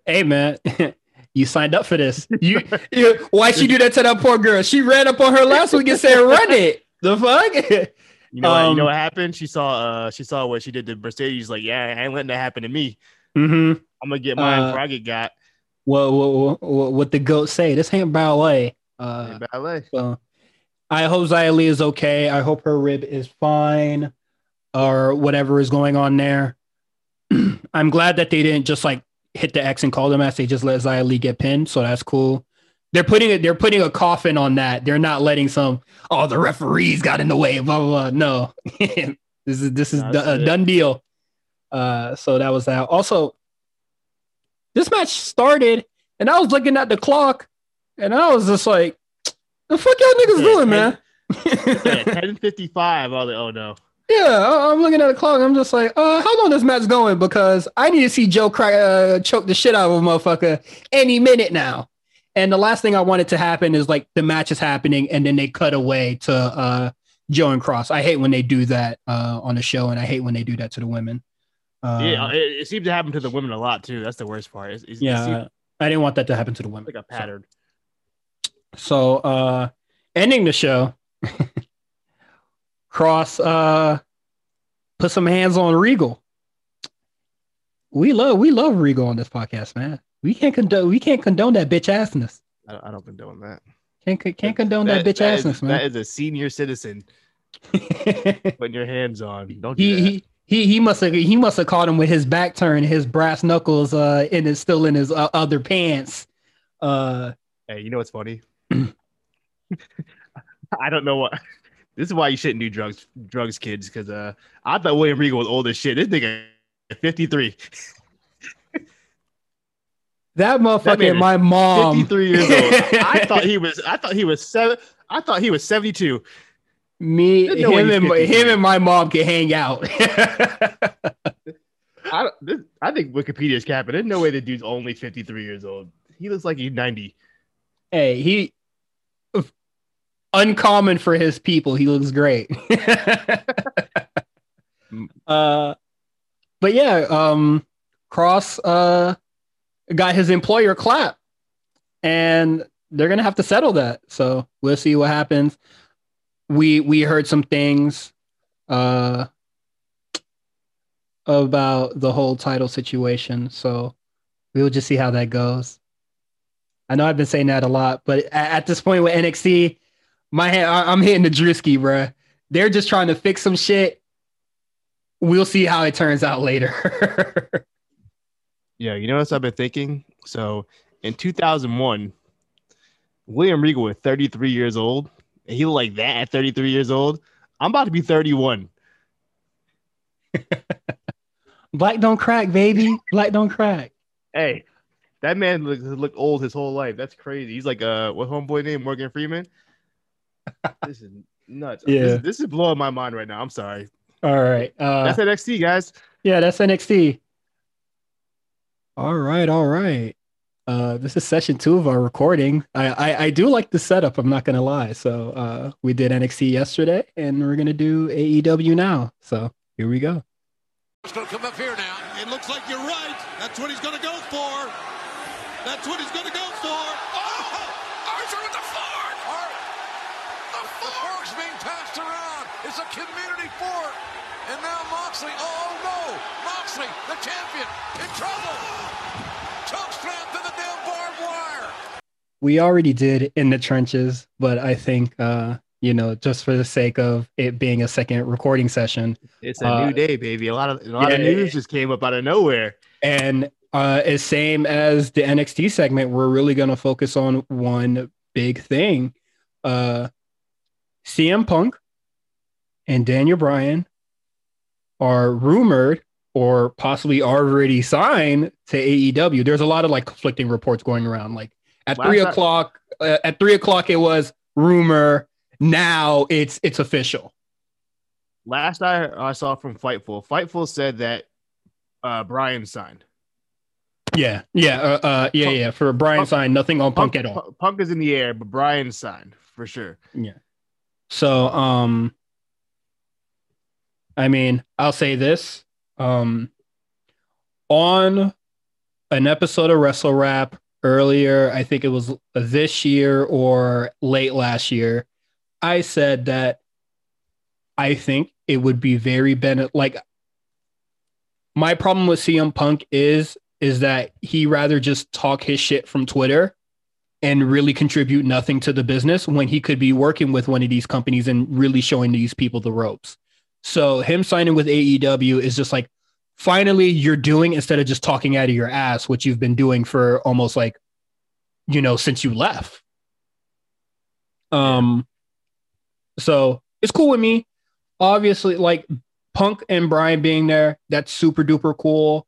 hey man, (laughs) you signed up for this. You, you why'd she do that to that poor girl? She ran up on her last week and said, "Run it." The fuck? You know, what, you Um, know what happened? She saw, uh, she saw what she did to Mercedes. Like, yeah, I ain't letting that happen to me. Mm-hmm. I'm gonna get mine Uh, before I get got. What, what what what the goat say? This ain't ballet. Uh, in ballet. so I hope Xia Li is okay. I hope her rib is fine, or whatever is going on there. (clears throat) I'm glad that they didn't just like hit the X and call them as they just let Xia Li get pinned. So that's cool. They're putting it. They're putting a coffin on that. They're not letting some. Oh, the referees got in the way. Blah blah. blah. No, (laughs) this is this is No, a done deal. Uh, so that was that. Also, this match started, and I was looking at the clock, and I was just like, "The fuck y'all niggas Yeah, doing, man?" Ten fifty five. I was like, oh no. Yeah, I'm looking at the clock. I'm just like, uh, how long this match going? Because I need to see Joe crack, uh, choke the shit out of a motherfucker any minute now. And the last thing I wanted to happen is like the match is happening and then they cut away to uh, Joe and Kross. I hate when they do that uh, on the show, and I hate when they do that to the women. Yeah, it, it seems to happen to the women a lot too. That's the worst part. It's, it's, yeah. seems I didn't want that to happen to the women. like a So- pattern. So, uh ending the show, (laughs) Kross uh put some hands on Regal. We love we love Regal on this podcast, man. We can't condone we can't condone that bitch assness. I, I don't condone that. Can't can't condone that, bitch that is- assness, That man. is a senior citizen (laughs) putting your hands on. Don't do he, that. he he he must have he must have caught him with his back turned, his brass knuckles uh in his still in his uh, other pants. Uh Hey, you know what's funny? (clears throat) (laughs) I don't know what. This is why you shouldn't do drugs, drugs, kids. Because uh, I thought William Regal was old as shit. This nigga, (laughs) fifty three. (laughs) That motherfucker, That my mom. 53 years old. I thought he was. I thought he was seven. I thought he was 72. Me, There's him, and 53. him and my mom can hang out. (laughs) I this, I think Wikipedia is capping. There's no way the dude's only 53 years old. He looks like he's 90. hey, he uncommon for his people. He looks great. (laughs) uh, but yeah, um, Kross uh got his employer clap, and they're gonna have to settle that. So we'll see what happens. We we heard some things uh about the whole title situation, so we'll just see how that goes. I know I've been saying that a lot, but a- at this point with NXT, my hand, I- I'm hitting the Drewski, bruh. They're just trying to fix some shit. We'll see how it turns out later. (laughs) Yeah, you know what I've been thinking? So in 2001, William Regal was 33 years old, he looked like that at 33 years old. I'm about to be 31. (laughs) Black don't crack, baby. Black don't crack. Hey, that man looked, looked old his whole life. That's crazy. He's like uh, what homeboy name? Morgan Freeman. (laughs) this is nuts. Yeah. This, this is blowing my mind right now. I'm sorry. All right. Uh, That's NXT, guys. yeah, that's NXT. All right, all right. Uh, this is session two of our recording. I, I I do like the setup. I'm not gonna lie. So uh, we did NXT yesterday, and we're gonna do AEW now. So here we go. Going to come up here now. It looks like you're right. That's what he's to go for. That's what he's to go for. Oh! Archer with the fork! The fork's being passed around. It's a community fork. And now Moxley. Oh, no. Moxley, the champion, in trouble. Choke slam to the we already did in the trenches, but I think uh, you know, just for the sake of it being a second recording session, It's a Uh, new day, baby. A lot of a lot of news just came up out of nowhere. and uh, as same as the NXT segment, we're really gonna focus on one big thing. Uh, CM Punk and Daniel Bryan are rumored or possibly already signed to AEW. There's a lot of like conflicting reports going around. Like at Last three I- o'clock, uh, at three o'clock it was rumor. Now it's it's official. Last I, I saw from Fightful, Fightful said that uh, Bryan signed. Yeah, yeah, uh, uh, yeah, Punk- yeah. For Bryan Punk- sign, nothing on Punk, at all. Punk, Punk is in the air, but Bryan signed for sure. Yeah. So, um, I mean, I'll say this. Um, on an episode of Wrestle Rap earlier, I think it was this year or late last year, I said that I think it would be very ben like my problem with CM Punk is is that he rather just talk his shit from Twitter and really contribute nothing to the business when he could be working with one of these companies and really showing these people the ropes. So him signing with AEW is just like finally you're doing instead of just talking out of your ass what you've been doing for almost like you know since you left. Um so it's cool with me. Obviously like Punk and Bryan being there, that's super duper cool.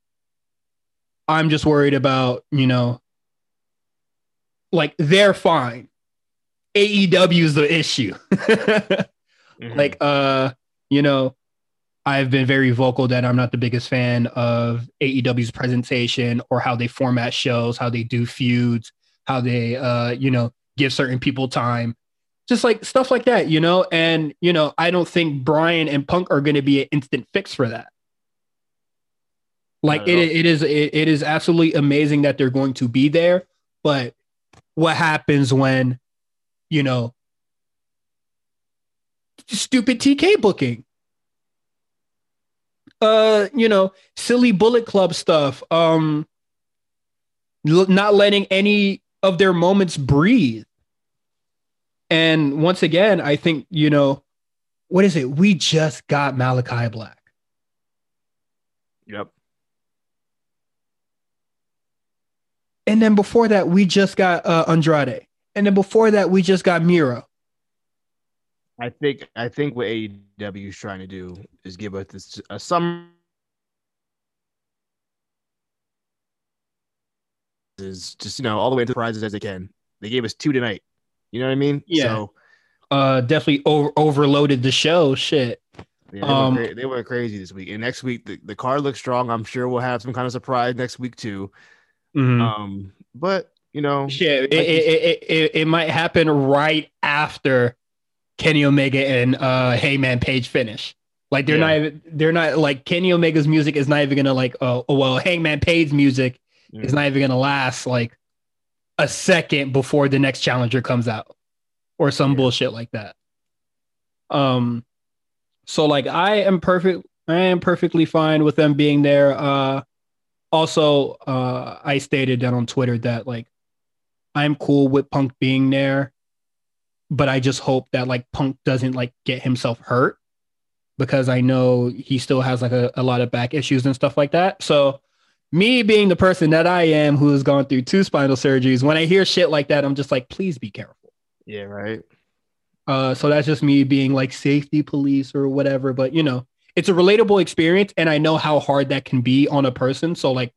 I'm just worried about, you know, like they're fine. AEW is the issue. Mhm. (laughs) like uh, you know, I've been very vocal that I'm not the biggest fan of AEW's presentation or how they format shows, how they do feuds, how they uh, you know, give certain people time. Just like stuff like that, you know, and you know, I don't think Bryan and Punk are going to be an instant fix for that. Like it, it is, it, it is absolutely amazing that they're going to be there, but what happens when, you know, stupid TK booking? Uh, you know, silly Bullet Club stuff. Um, not letting any of their moments breathe. And once again, I think, you know, what is it? We just got Malakai Black. Yep. And then before that, we just got uh, Andrade. And then before that, we just got Miro. I think I think what AEW is trying to do is give us this, a summer is just you know all the way into prizes as they can. They gave us two tonight. You know what I mean? Yeah. So, Uh, definitely over- overloaded the show. Shit. yeah, they, Um, went cra- they went crazy this week. And next week the, the card looks strong. I'm sure we'll have some kind of surprise next week too. Mhm. Um, but you know, Shit, it, like you it, it, it, it might happen right after Kenny Omega and uh Hangman Page finish. Like they're Yeah. not even they're not like Kenny Omega's music is not even gonna like uh, oh well Hangman Page's music is Mm. not even gonna last like a second before the next challenger comes out or some Yeah. bullshit like that. Um so like I am perfect I am perfectly fine with them being there. Uh also uh I stated that on Twitter that like I'm cool with Punk being there, but I just hope that like Punk doesn't like get himself hurt because I know he still has like a, a lot of back issues and stuff like that. So me being the person that I am who has gone through two spinal surgeries, when I hear shit like that, I'm just like, please be careful. yeah, right. Uh, so that's just me being like safety police or whatever. But you know, it's a relatable experience, and I know how hard that can be on a person. So like,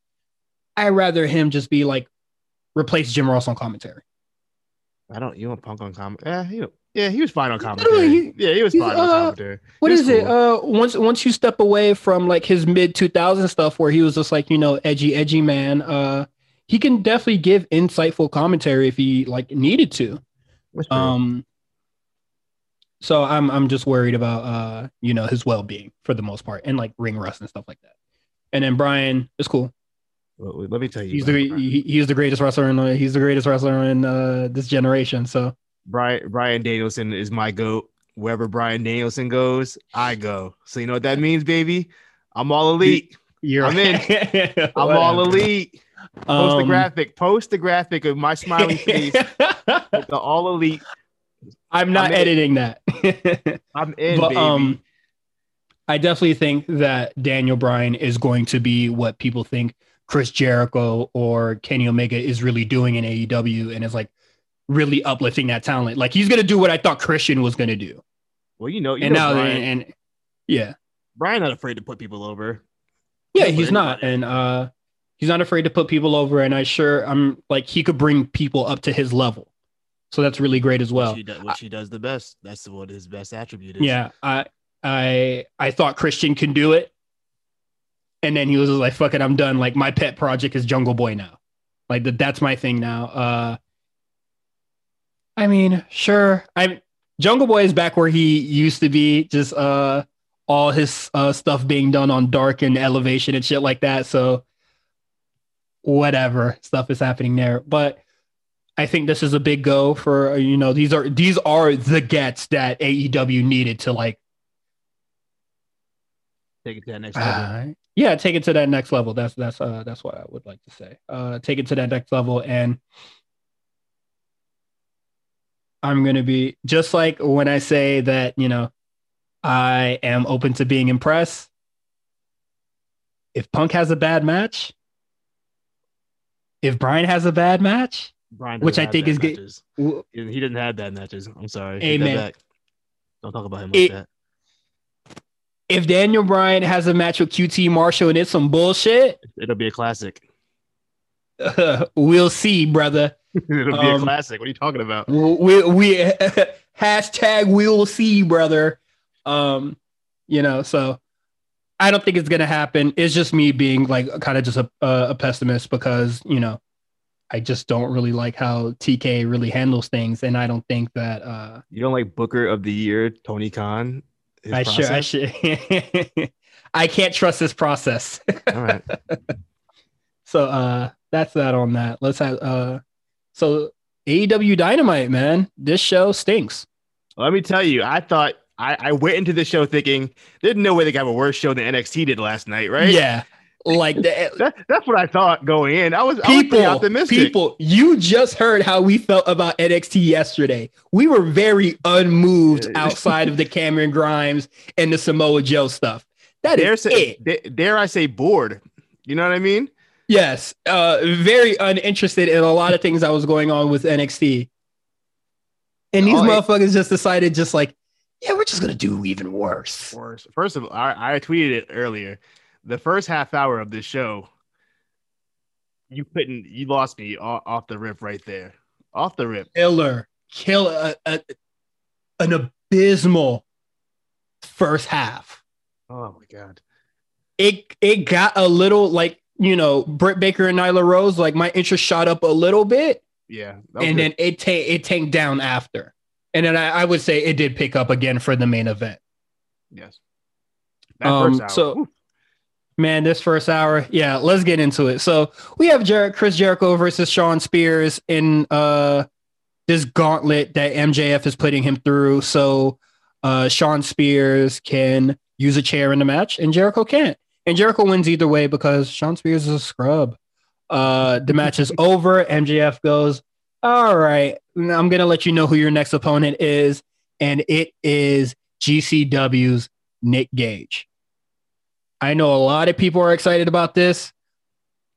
I rather him just be like replace Jim Ross on commentary. I don't. You want Punk on comment? Yeah, he, yeah, he was fine on commentary. he- yeah, he was fine on uh, commentary. What is it? Uh, once once you step away from like his mid 2000 stuff, where he was just like you know edgy edgy man, uh, he can definitely give insightful commentary if he like needed to. Um, so I'm I'm just worried about uh you know his well being for the most part and like ring rust and stuff like that. And then Bryan is cool. Let me tell you, He's the he, he's the greatest wrestler in the, he's the greatest wrestler in uh this generation. So Bryan Bryan Danielson is my goat. Wherever Bryan Danielson goes, I go. So you know what that means, baby? I'm all elite. you're I'm in. (laughs) I'm all elite. Post the Um, graphic. Post the graphic of my smiley (laughs) face. with the all elite. I'm not I'm editing that. (laughs) I'm in, but baby. um, I definitely think that Daniel Bryan is going to be what people think Chris Jericho or Kenny Omega is really doing in AEW, and is like really uplifting that talent. Like he's gonna do what I thought Christian was gonna do, well, you know, you and know now Bryan, and, and yeah, Bryan not afraid to put people over. yeah, he's not, and uh, he's not afraid to put people over, and I sure I'm like he could bring people up to his level, so that's really great as well. which, he does, which he does the best. That's what his best attribute is. Yeah, I I I thought Christian can do it. And then he was like, fuck it, I'm done. Like my pet project is Jungle Boy now. Like that that's my thing now. Uh I mean, sure. I'm Jungle Boy is back where he used to be, just uh all his uh stuff being done on dark and elevation and shit like that. So whatever stuff is happening there. But I think this is a big go for you know these are these are the gets that AEW needed to like Take it to that next level. uh, yeah take it to that next level. That's that's uh that's what I would like to say. Uh, take it to that next level, and I'm gonna be just like when I say that you know I am open to being impressed. If Punk has a bad match, if Bryan has a bad match, Bryan which I think is good- He didn't have bad matches. I'm sorry. Amen. Don't talk about him like It- that. If Daniel Bryan has a match with QT Marshall and it's some bullshit, It'll be a classic. (laughs) we'll see, brother. (laughs) It'll be a Um, classic. What are you talking about? We, we (laughs) hashtag we'll see, brother. Um, you know, so I don't think it's gonna happen. It's just me being like kind of just a a pessimist because you know I just don't really like how TK really handles things, and I don't think that uh You don't like Booker of the Year, Tony Khan? His I should I process? should (laughs) I can't trust this process. All right. (laughs) So uh that's that on that. Let's have uh so AEW Dynamite, man. This show stinks. Let me tell you, I thought I, I went into the show thinking there's no way they could have a worse show than NXT did last night, right? Yeah. Like the, (laughs) That, that's what I thought going in. I was, I was people, optimistic. people, you just heard how we felt about NXT yesterday. We were very unmoved outside of the Cameron Grimes and the Samoa Joe stuff. That dare, is say, it. da- dare I say bored? You know what I mean? Yes. Uh very uninterested in a lot of things that was going on with NXT. And these Oh, it- motherfuckers just decided just like, yeah, we're just gonna do even worse. Worse. First of all, I, I tweeted it earlier. The first half hour of this show, You couldn't. You lost me off, off the rip right there. Off the rip. Killer, kill a, a, an abysmal first half. Oh my god. It it got a little like you know Britt Baker and Nyla Rose. Like my interest shot up a little bit, Yeah. and good. then it ta- it tanked down after. And then I, I would say it did pick up again for the main event. yes. That Um, first hour. so- whew. Man, this first hour, yeah, let's get into it. So we have Jer- Chris Jericho versus Shawn Spears in uh this gauntlet that MJF is putting him through. So uh Shawn Spears can use a chair in the match, and Jericho can't. And Jericho wins either way because Shawn Spears is a scrub. Uh the match is (laughs) over. MJF goes, All right, I'm gonna let you know who your next opponent is, and it is GCW's Nick Gage. I know a lot of people are excited about this,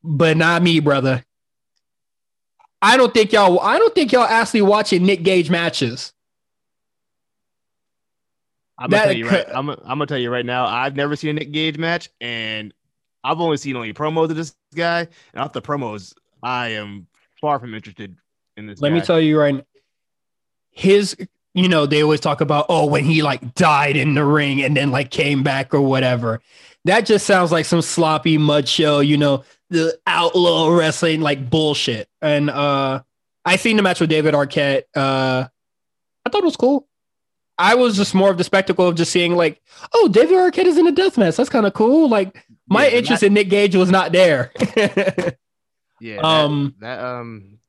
but not me, brother. I don't think y'all. I don't think y'all actually watching Nick Gage matches. I'm gonna that tell you right. I'm, I'm gonna tell you right now. I've never seen a Nick Gage match, and I've only seen only promos of this guy. And off the promos, I am far from interested in this. Let me tell you right. now, His, you know, they always talk about oh when he like died in the ring and then like came back or whatever. That just sounds like some sloppy mud show. You know, the outlaw wrestling like bullshit. And uh I seen the match with David Arquette. Uh I thought it was cool. I was just more of the spectacle of just seeing like, oh, David Arquette is in a death match. That's kind of cool. Like my Yeah, interest in Nick Gage was not there. (laughs) Yeah. That, Um, that um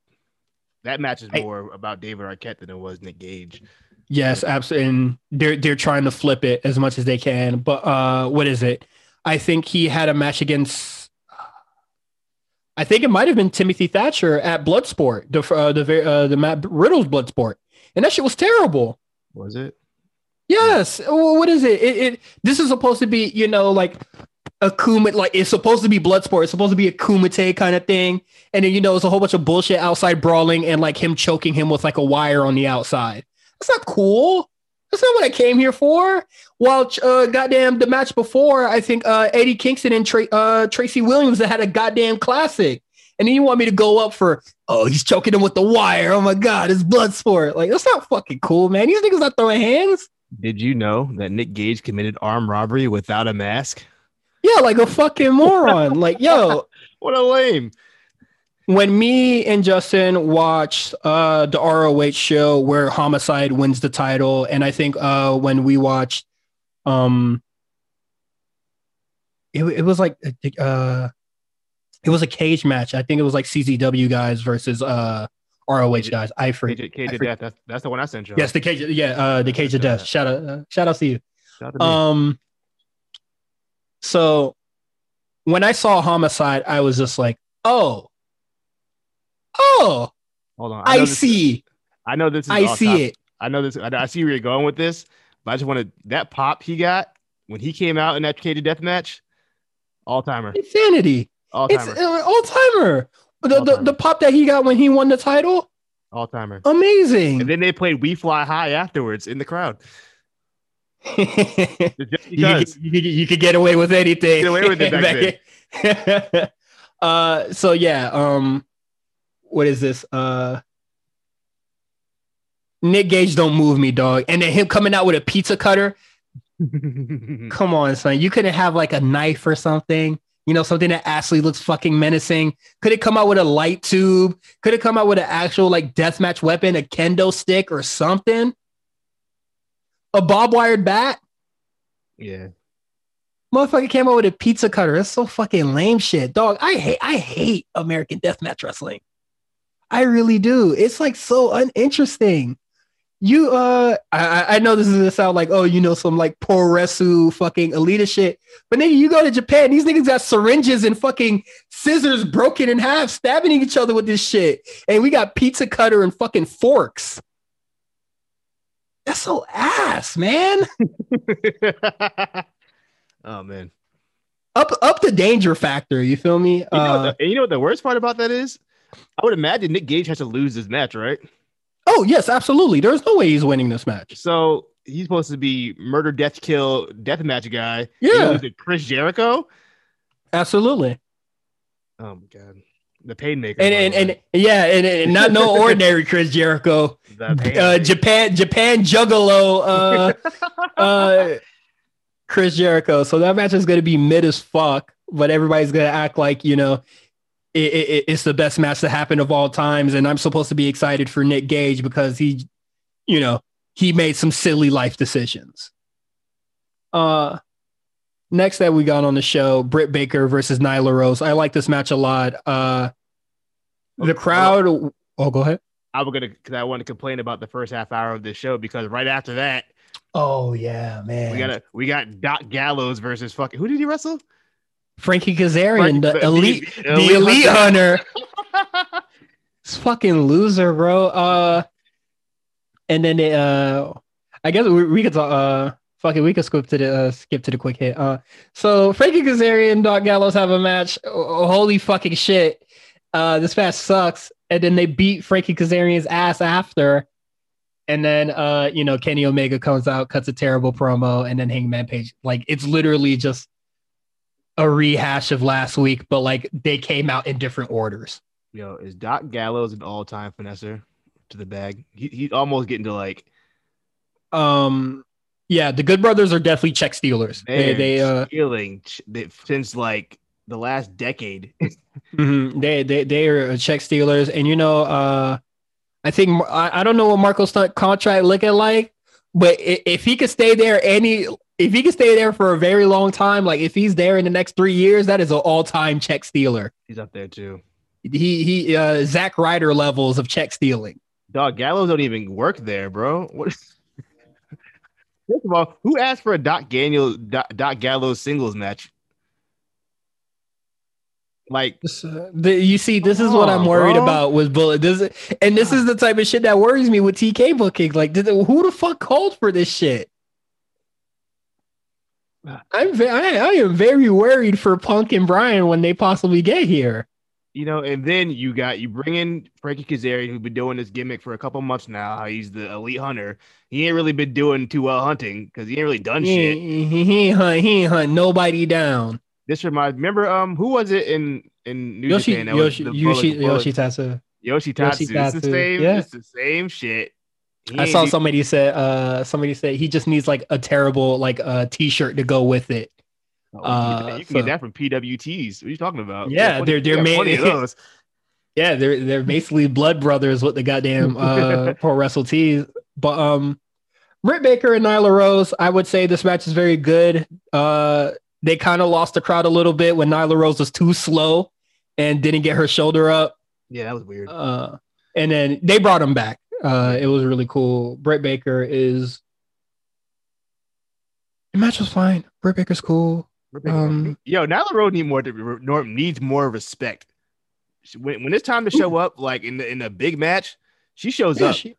that match is I- more about David Arquette than it was Nick Gage. Yes, absolutely. And they're they're trying to flip it as much as they can. But uh what is it? I think he had a match against I think it might have been Timothy Thatcher at Bloodsport, the uh, the uh, the Matt Riddle's Bloodsport. And that shit was terrible. Was it? Yes. Well, what is it? It, it this is supposed to be, you know, like a kumite, like it's supposed to be Bloodsport. It's supposed to be a kumite kind of thing. And then you know, it's a whole bunch of bullshit outside brawling and like him choking him with like a wire on the outside. That's not cool. That's not what I came here for. While uh, goddamn the match before, I think uh, Eddie Kingston and Tra- uh, Tracy Williams had a goddamn classic. And then you want me to go up for, oh, he's choking him with the wire. Oh my God, it's blood sport. Like, that's not fucking cool, man. These niggas not throwing hands. Did you know that Nick Gage committed armed robbery without a mask? Yeah, like a fucking moron. like, yo, (laughs) What a lame. When me and Justin watched uh the ROH show where Homicide wins the title, and I think uh when we watched um it, it was like uh it was a cage match. I think it was like CZW guys versus uh ROH guys. I forget. Cage, Cage I of Death. That's, that's the one I sent you. Yes, the cage. Yeah, uh, the cage of death. Shout out, uh, shout out to you. Out to. Um, so when I saw Homicide, I was just like, oh, oh, Hold on. I, know this- see, I know this is I see topic. it. I know this. I, I see where you're going with this, but I just wanted that pop he got when he came out in that Cage Death match. All timer. Insanity. All It's timer. uh, all timer. The, the the pop that he got when he won the title, All timer. amazing. And then they played We Fly High afterwards in the crowd. (laughs) you, could, because. you, could, you could get away with anything. Get away with it back (laughs) then. uh, so yeah, um, what is this? Uh, Nick Gage don't move me, dog. And then him coming out with a pizza cutter. (laughs) Come on, son. You couldn't have like a knife or something. You know, something that actually looks fucking menacing. Could it come out with a light tube? Could it come out with an actual like deathmatch weapon, a kendo stick or something? A bob wired bat? yeah. Motherfucker came out with a pizza cutter. That's so fucking lame shit. Dog, I hate I hate American deathmatch wrestling. I really do. It's like so uninteresting. You uh I, I- I know this is gonna sound like, oh, you know, some like pro wrestle fucking elitist shit. But nigga, you go to Japan, these niggas got syringes and fucking scissors broken in half, stabbing each other with this shit. And we got pizza cutter and fucking forks. That's so ass, man. (laughs) oh man. Up up the danger factor. You feel me? You know, Uh, the, you know what the worst part about that is? I would imagine Nick Gage has to lose this match, right? Oh yes, absolutely. There's no way he's winning this match. So he's supposed to be murder, death, kill, death match guy. Yeah. He loses to Chris Jericho. Absolutely. Oh my god. The pain maker. and and, and yeah, and, and not no (laughs) ordinary Chris Jericho. Uh. Japan Japan Juggalo. Uh, uh, Chris Jericho. So that match is going to be mid as fuck, but everybody's going to act like you know it, it, it's the best match that happened of all times, and I'm supposed to be excited for Nick Gage because he, you know, he made some silly life decisions. Uh, next that we got on the show, Britt Baker versus Nyla Rose. I like this match a lot. Uh, the crowd. Oh, go ahead. I was gonna because I want to complain about the first half hour of this show because right after that Oh yeah, man. we got a we got Doc Gallows versus fucking who did he wrestle? Frankie Kazarian, the, the- elite, the the, elite elite hunter. (laughs) This fucking loser, bro. Uh, and then they, uh, I guess we, we could talk. Uh, fuck it, we could skip to the uh, skip to the quick hit. Uh, so Frankie Kazarian, and Doc Gallows have a match. Oh, holy fucking shit! Uh, this match sucks. And then they beat Frankie Kazarian's ass after. And then, uh, you know, Kenny Omega comes out, cuts a terrible promo, and then Hangman Page. Like, it's literally just a rehash of last week, but like they came out in different orders. Yo, is Doc Gallows an all time finesser to the bag? He he's almost getting to like Um, yeah, the Good Brothers are definitely check stealers. They, they, uh, stealing since like the last decade. (laughs) mhm, they, they, they are check stealers, and you know, uh, I think I, I don't know what Marco's contract looking like, but if he could stay there any. If he can stay there for a very long time, like if he's there in the next three years, that is an all-time check stealer. he's up there too. He he uh Zack Ryder levels of check stealing. Doc Gallows don't even work there, bro. What? (laughs) First of all, who asked for a Doc Daniel Doc, Doc Gallows singles match? Like, uh, the, you see, this is what Come I'm worried bro. about with Bullet. This, is, and this is the type of shit that worries me with TK booking. Like, did, who the fuck called for this shit? I'm ve- I, I am very worried for Punk and Bryan when they possibly get here. you know, and then you got you bring in Frankie Kazarian, who's been doing this gimmick for a couple months now. He's the elite hunter. He ain't really been doing too well hunting because he ain't really done He, shit. he, he ain't hunt, he ain't hunt nobody down. This reminds. Remember, um, who was it in in New Yoshi, Japan? that was Yoshi, Yoshi, Yoshi Tatsu. Yoshi Yoshi Tatsu. It's the same. yeah. It's the same shit. He I saw do- somebody said, uh, somebody said he just needs like a terrible like uh, t-shirt to go with it. Oh, you can get that- uh, you can get that from PWTs. What are you talking about? Yeah, they're- they're got made- plenty of (laughs) those. Yeah, they're they're basically blood brothers with the goddamn (laughs) uh pro wrestle tees. But um Britt Baker and Nyla Rose, I would say this match is very good. Uh they kind of lost the crowd a little bit when Nyla Rose was too slow and didn't get her shoulder up. Yeah, that was weird. Uh and then they brought him back. Uh it was really cool. Britt Baker is the match was fine. Britt Baker's cool. um, Yo, Nyla Rose need more Norm needs more respect. When, when it's time to show up, like in the in a big match, she shows Yeah, up. she-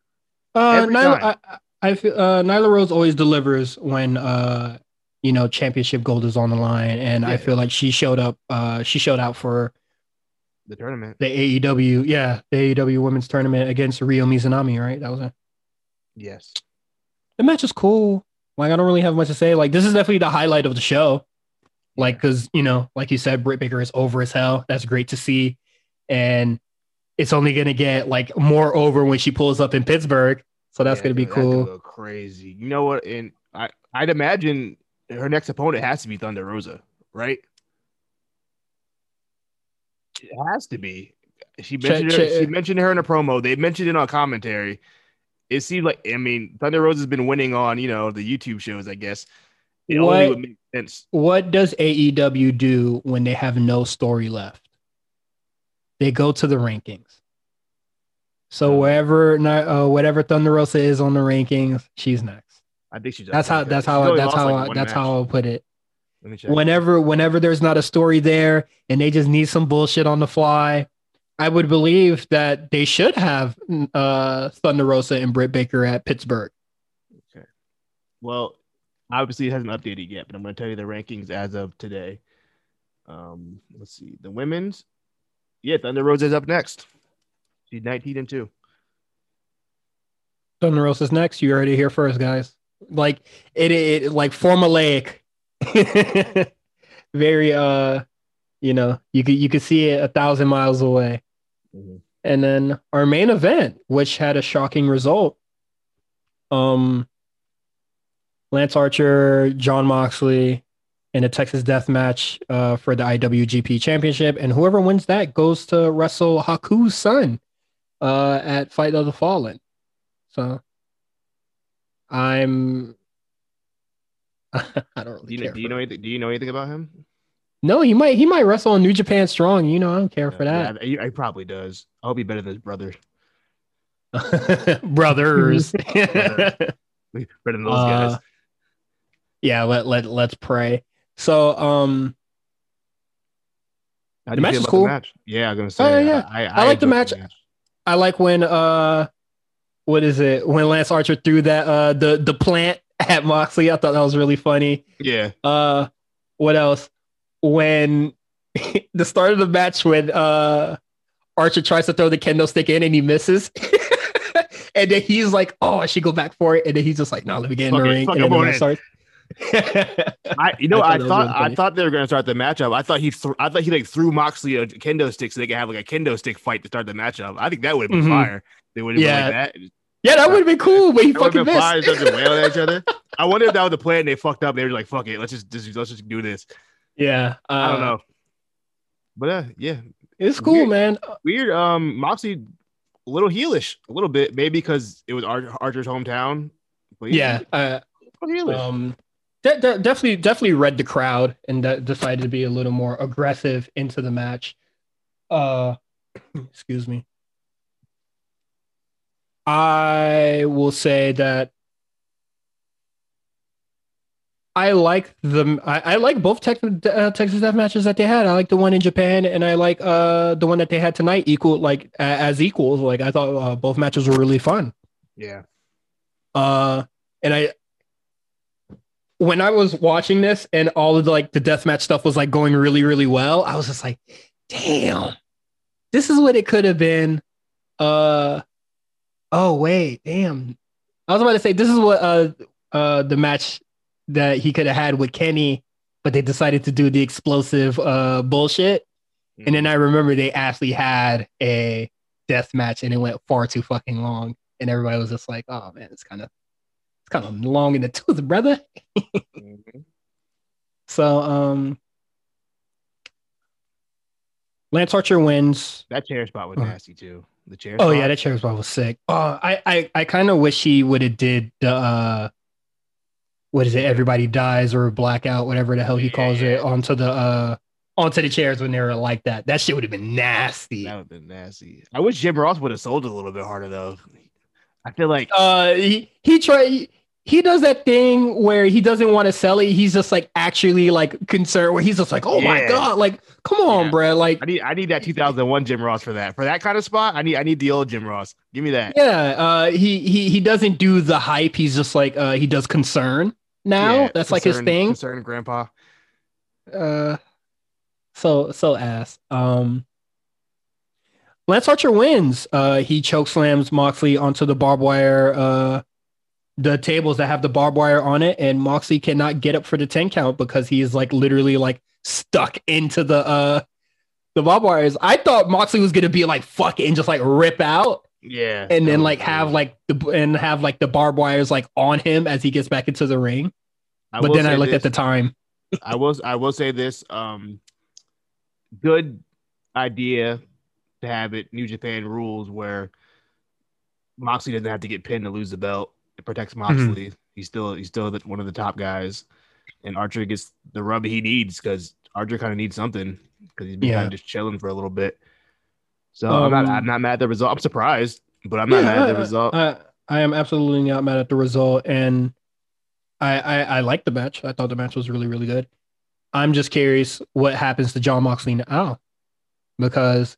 uh, Nyla, I. I feel uh, Nyla Rose always delivers when uh, you know championship gold is on the line, and I feel like she showed up. Uh, she showed out for the tournament. the AEW, yeah, the AEW Women's Tournament against Ryo Mizunami, right? That was it. Yes. The match is cool. Like I don't really have much to say. Like this is definitely the highlight of the show. Like because you know, like you said, Britt Baker is over as hell. That's great to see, and it's only gonna get like more over when she pulls up in Pittsburgh. So that's Yeah, gonna be cool. crazy. You know what? And I I'd imagine her next opponent has to be Thunder Rosa, right? It has to be. She mentioned her, check- she mentioned her in a promo. They mentioned it on commentary. It seemed like I mean Thunder Rosa has been winning on you know the YouTube shows. I guess it only What- would make sense. what does AEW do when they have no story left? They go to the rankings. So wherever uh, whatever Thunder Rosa is on the rankings, she's next. I think she's. That's how that's how that's how one that's match. how I'll put it. Let me check. Whenever whenever there's not a story there and they just need some bullshit on the fly, I would believe that they should have uh, Thunder Rosa and Britt Baker at Pittsburgh. Okay. Well, obviously it hasn't updated yet, but I'm going to tell you the rankings as of today. Um, let's see the women's. Yeah, Thunder Rosa is up next. She's 19 and two. Thunder Rosa's next. You heard it here first, guys. Like it, it like formulaic. (laughs) Very uh You know, you could you could see it a thousand miles away. Mhm. And then our main event, which had a shocking result. Um Lance Archer, Jon Moxley in a Texas death match uh, for the IWGP Championship. And whoever wins that goes to wrestle Haku's son uh, at Fight of the Fallen. So I'm (laughs) I don't really Do you, do you know anything? Do you know anything about him? No, he might he might wrestle on New Japan Strong. You know, I don't care for that. Yeah, he, he probably does. I hope he's better than his brother. (laughs) Brothers. (laughs) better than those Uh, guys. yeah, let let let's pray. So um the match is cool. The match? Yeah, I'm gonna say. Oh, yeah. I, I like the enjoyed match. I like when uh what is it? When Lance Archer threw that uh the the plant (laughs) at Moxley. I thought that was really funny. Yeah, Uh what else? When (laughs) the start of the match when uh Archer tries to throw the kendo stick in and he misses. (laughs) and then he's like, "Oh, I should go back for it." And then he's just like, "No, let me get in Fuck the ring." And then the starts. I you know I I thought was thought really I thought they were gonna start the matchup. I thought he th- I thought he like threw Moxley a kendo stick so they could have like a kendo stick fight to start the matchup. I think that would have been Mhm. fire. They would have Yeah. been like that. Yeah, that would have been cool, but he That fucking been missed. They started wailing at each other. I wonder if that was the plan. They fucked up. They were like, "Fuck it, let's just, just let's just do this." yeah, uh, I don't know, but uh, yeah, It's cool, Weird. man. weird. Um, Moxley, a little heelish, a little bit, maybe because it was Ar- Archer's hometown. Yeah, uh, um, de- de- definitely, definitely read the crowd and de- decided to be a little more aggressive into the match. Uh, (clears throat) excuse me. I will say that I like the I, I like both Tex- uh, Texas Death matches that they had. I like the one in Japan, and I like uh the one that they had tonight. Equal like as equals. Like I thought uh, both matches were really fun. yeah, Uh, and I, when I was watching this and all of the, like the death match stuff was like going really, really well, I was just like, damn, this is what it could have been. Uh, oh wait, damn. I was about to say this is what uh uh the match that he could have had with Kenny, but they decided to do the explosive uh bullshit. And then I remember they actually had a death match and it went far too fucking long. And everybody was just like, oh man, it's kind of it's kind of long in the (laughs) tooth, brother. Mhm. So um Lance Archer wins. that chair spot was Uh. nasty too. The chair. Oh spot. yeah, that chair spot was sick. Oh, I I, I kind of wish he would have did the uh what is it? Everybody dies or blackout, whatever the hell he calls it, onto the uh onto the chairs when they were like that. That shit would have been nasty. That would have been nasty. I wish Jim Ross would have sold a little bit harder though. I feel like uh he he try he does that thing where he doesn't want to sell it. He's just like actually like concerned where he's just like, oh my god, like come on, Yeah. bruh. Like I need I need that 2001 Jim Ross for that. For that kind of spot, I need I need the old Jim Ross. Give me that. yeah, uh he he he doesn't do the hype. He's just like uh he does concern now. Yeah, That's like his thing. Concern grandpa. Uh so so ass. Um Lance Archer wins. Uh he choke slams Moxley onto the barbed wire uh the tables that have the barbed wire on it and Moxley cannot get up for the 10 count because he is like literally like stuck into the uh the barbed wires. I thought Moxley was gonna be like fuck it and just like rip out Yeah. and then like have like the and have like the barbed wires like on him as he gets back into the ring. I But then I say looked this. at the time. (laughs) I will I will say this. Um, good idea to have it New Japan rules where Moxley doesn't have to get pinned to lose the belt. It protects Mm-hmm. Moxley. He's still he's still the, one of the top guys, and Archer gets the rub he needs because Archer kind of needs something because he's been Yeah. kind of just chilling for a little bit. So I'm not Um, I'm not mad at the result. I'm surprised, but I'm not Yeah, mad at the result. I, I am absolutely not mad at the result, and I, I I like the match. I thought the match was really really good. I'm just curious what happens to Jon Moxley now, because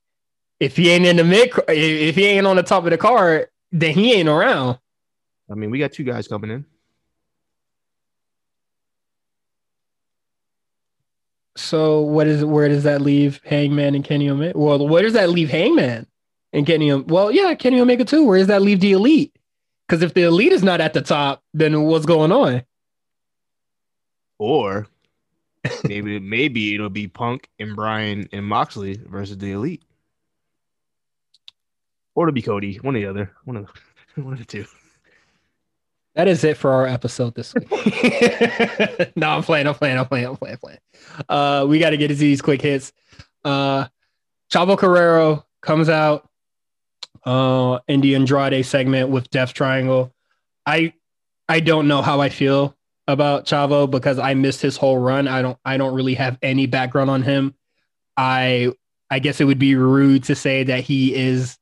if he ain't in the mid, if he ain't on the top of the card, then he ain't around. I mean, we got two guys coming in. So what is where does that leave Hangman and Kenny Omega? Well, where does that leave Hangman and Kenny? Well, yeah, Kenny Omega too. Where does that leave the Elite? Because if the Elite is not at the top, then what's going on? Or maybe (laughs) maybe it'll be Punk and Bryan and Moxley versus the Elite, or it'll be Cody. One or the other. One of the, (laughs) one of the two. That is it for our episode this week. (laughs) no, I'm playing, I'm playing, I'm playing, I'm playing, I'm playing. Uh, we got to get into these quick hits. Uh, Chavo Guerrero comes out uh, in the Andrade segment with Death Triangle. I I don't know how I feel about Chavo because I missed his whole run. I don't I don't really have any background on him. I I guess it would be rude to say that he is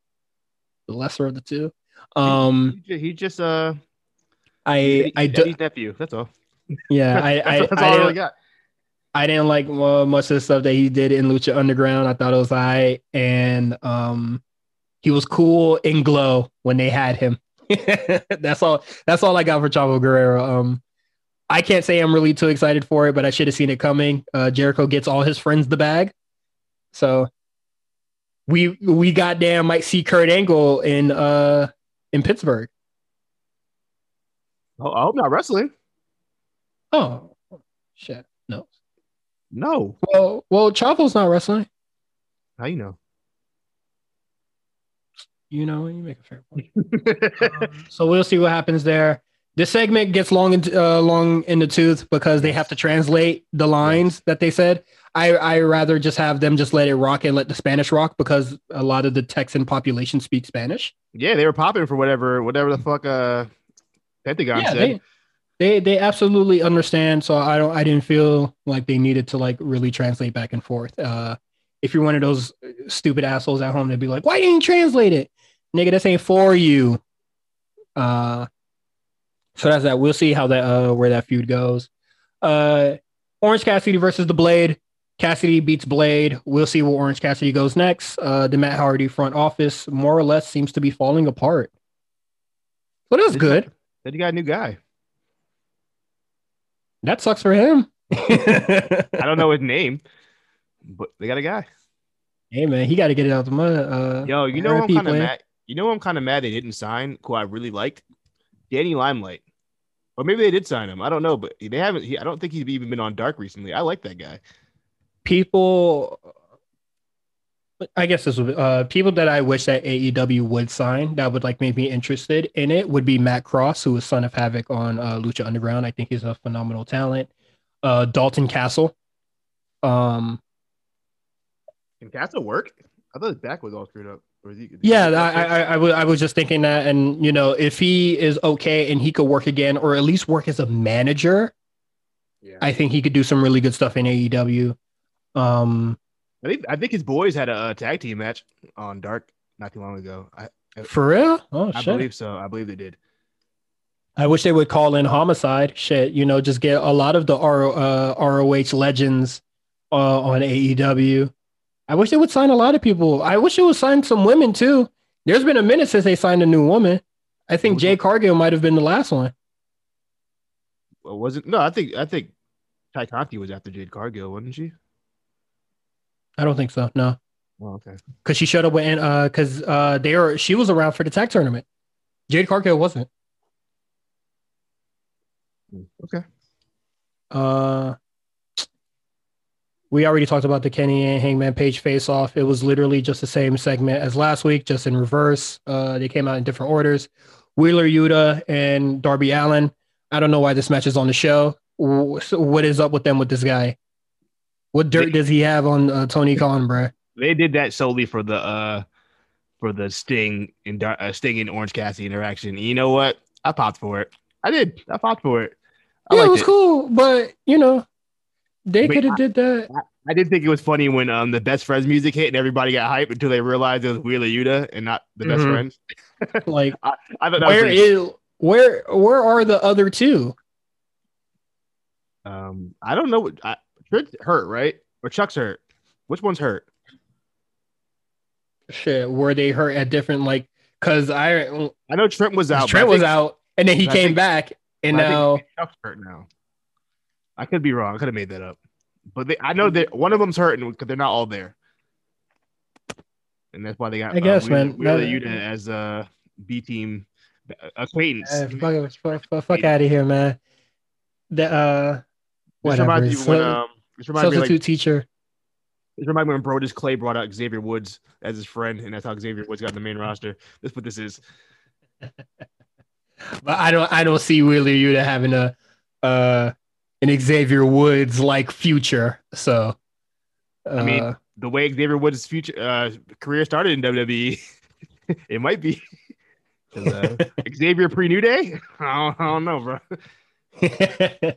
the lesser of the two. Um, he, he just uh, I I do, Eddie's nephew. That's all. yeah I (laughs) I, that's, that's I, I didn't, really got. I didn't like uh, much of the stuff that he did in Lucha Underground. I thought it was I and um he was cool in Glow when they had him. (laughs) that's all. That's all I got for Chavo Guerrero. Um, I can't say I'm really too excited for it, but I should have seen it coming. Uh, Jericho gets all his friends the bag, so we we goddamn might see Kurt Angle in uh in Pittsburgh. Oh, I hope not wrestling. Oh shit, no. No. Well, well, Chavo's not wrestling. How you know? You know, you make a fair point. (laughs) Um, so we'll see what happens there. This segment gets long in, uh, long in the tooth because they have to translate the lines that they said. I I rather just have them just let it rock and let the Spanish rock because a lot of the Texan population speak Spanish. Yeah, they were popping for whatever, whatever the fuck uh Pentagon yeah, said. they, they they absolutely understand. So I don't I didn't feel like they needed to like really translate back and forth. Uh, if you're one of those stupid assholes at home, they'd be like, "Why didn't you translate it, nigga? This ain't for you." Uh, so that's that. We'll see how that uh where that feud goes. Uh, Orange Cassidy versus the Blade. Cassidy beats Blade. We'll see where Orange Cassidy goes next. Uh, the Matt Hardy front office more or less seems to be falling apart. But it was good. Said you got a new guy. That sucks for him. (laughs) I don't know his name, but they got a guy. Hey man, he got to get it out the mud. Uh, Yo, you know who I'm kind of mad. You know I'm kind of mad they didn't sign. Who I really liked, Danny Limelight, or maybe they did sign him. I don't know, but they haven't. He, I don't think he's even been on Dark recently. I like that guy. People, I guess this would uh people that I wish that AEW would sign that would like make me interested in it would be Matt Cross, who is Son of Havoc on uh, Lucha Underground. I think he's a phenomenal talent. Uh, Dalton Castle. Um, Can Castle work? I thought his back was all screwed up. Or is he, yeah, I, I, I, was, was just thinking that, and you know, if he is okay and he could work again, or at least work as a manager, yeah. I think he could do some really good stuff in AEW. Um, I think I think his boys had a, uh tag team match on Dark not too long ago. I for real? Oh shit. I shit! believe so. I believe they did. I wish they would call in homicide. Shit, you know, just get a lot of the R, uh, ROH legends uh, on AEW. I wish they would sign a lot of people. I wish they would sign some women too. There's been a minute since they signed a new woman. I think Jay? Cargill might have been the last one. Well, was it? No, I think I think Tay Conti was after Jade Cargill, wasn't she? I don't think so. No, Oh, okay. because she showed up with uh, because uh, they were she was around for the tag tournament. Jade Cargill wasn't. Okay. Uh, we already talked about the Kenny and Hangman Page face off. It was literally just the same segment as last week, just in reverse. Uh, they came out in different orders. Wheeler Yuta and Darby Allin. I don't know why this match is on the show. What is up with them with this guy? What dirt They- does he have on uh, Tony Khan, bruh? They did that solely for the uh for the Sting and uh, Sting and Orange Cassidy interaction. You know what? I popped for it. I did. I popped for it. I Yeah, it was cool, but you know, they could have did that. I did think it was funny when um the best friends music hit and everybody got hyped until they realized it was Wheeler Yuta and not the best Mhm. friends. (laughs) Like, I thought that was where is where where are the other two? um I don't know what I, Trent's hurt, right? Or Chuck's hurt. Which one's hurt? Shit, were they hurt at different like? Cause I I know Trent was out. Trent was out, and then he I came think- back, and I now Chuck's hurt now. I could be wrong. I could have made that up, but they, I know that one of them's hurting because they're not all there, and that's why they got. I guess, Wheeler, man. Wheeler That- Yuta as a B team acquaintance. Uh, fuck, fuck, fuck, fuck out of here, man. The uh, whatever. reminds me So- when um This reminds me, Substitute like, teacher. this reminds me when Brodus Clay brought out Xavier Woods as his friend, and that's how Xavier Woods got in the main roster. That's what this is. (laughs) But I don't I don't see Wheeler Yuta having a uh an Xavier Woods like future. So uh, I mean, the way Xavier Woods' future uh, career started in WWE, (laughs) it might be. (laughs) uh, Xavier pre New Day? I don't, I don't know, bro.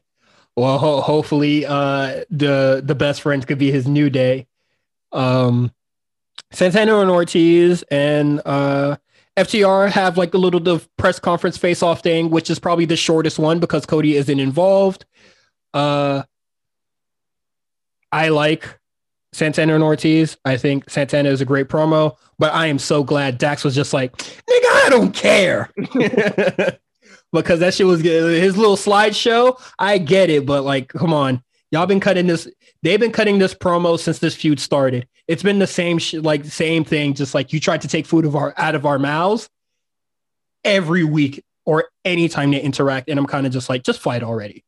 Well, ho- hopefully, uh, the the best friends could be his new day. Um, Santana and Ortiz and uh, FTR have like a little the press conference face off thing, which is probably the shortest one because Cody isn't involved. Uh, I like Santana and Ortiz. I think Santana is a great promo, but I am so glad Dax was just like, nigga, I don't care. (laughs) because that shit was. His little slideshow, I get it, but like, come on. Y'all been cutting this, they've been cutting this promo since this feud started. It's been the same shit, like same thing, just like you tried to take food of our out of our mouths every week or anytime they interact. And I'm kind of just like, just fight already.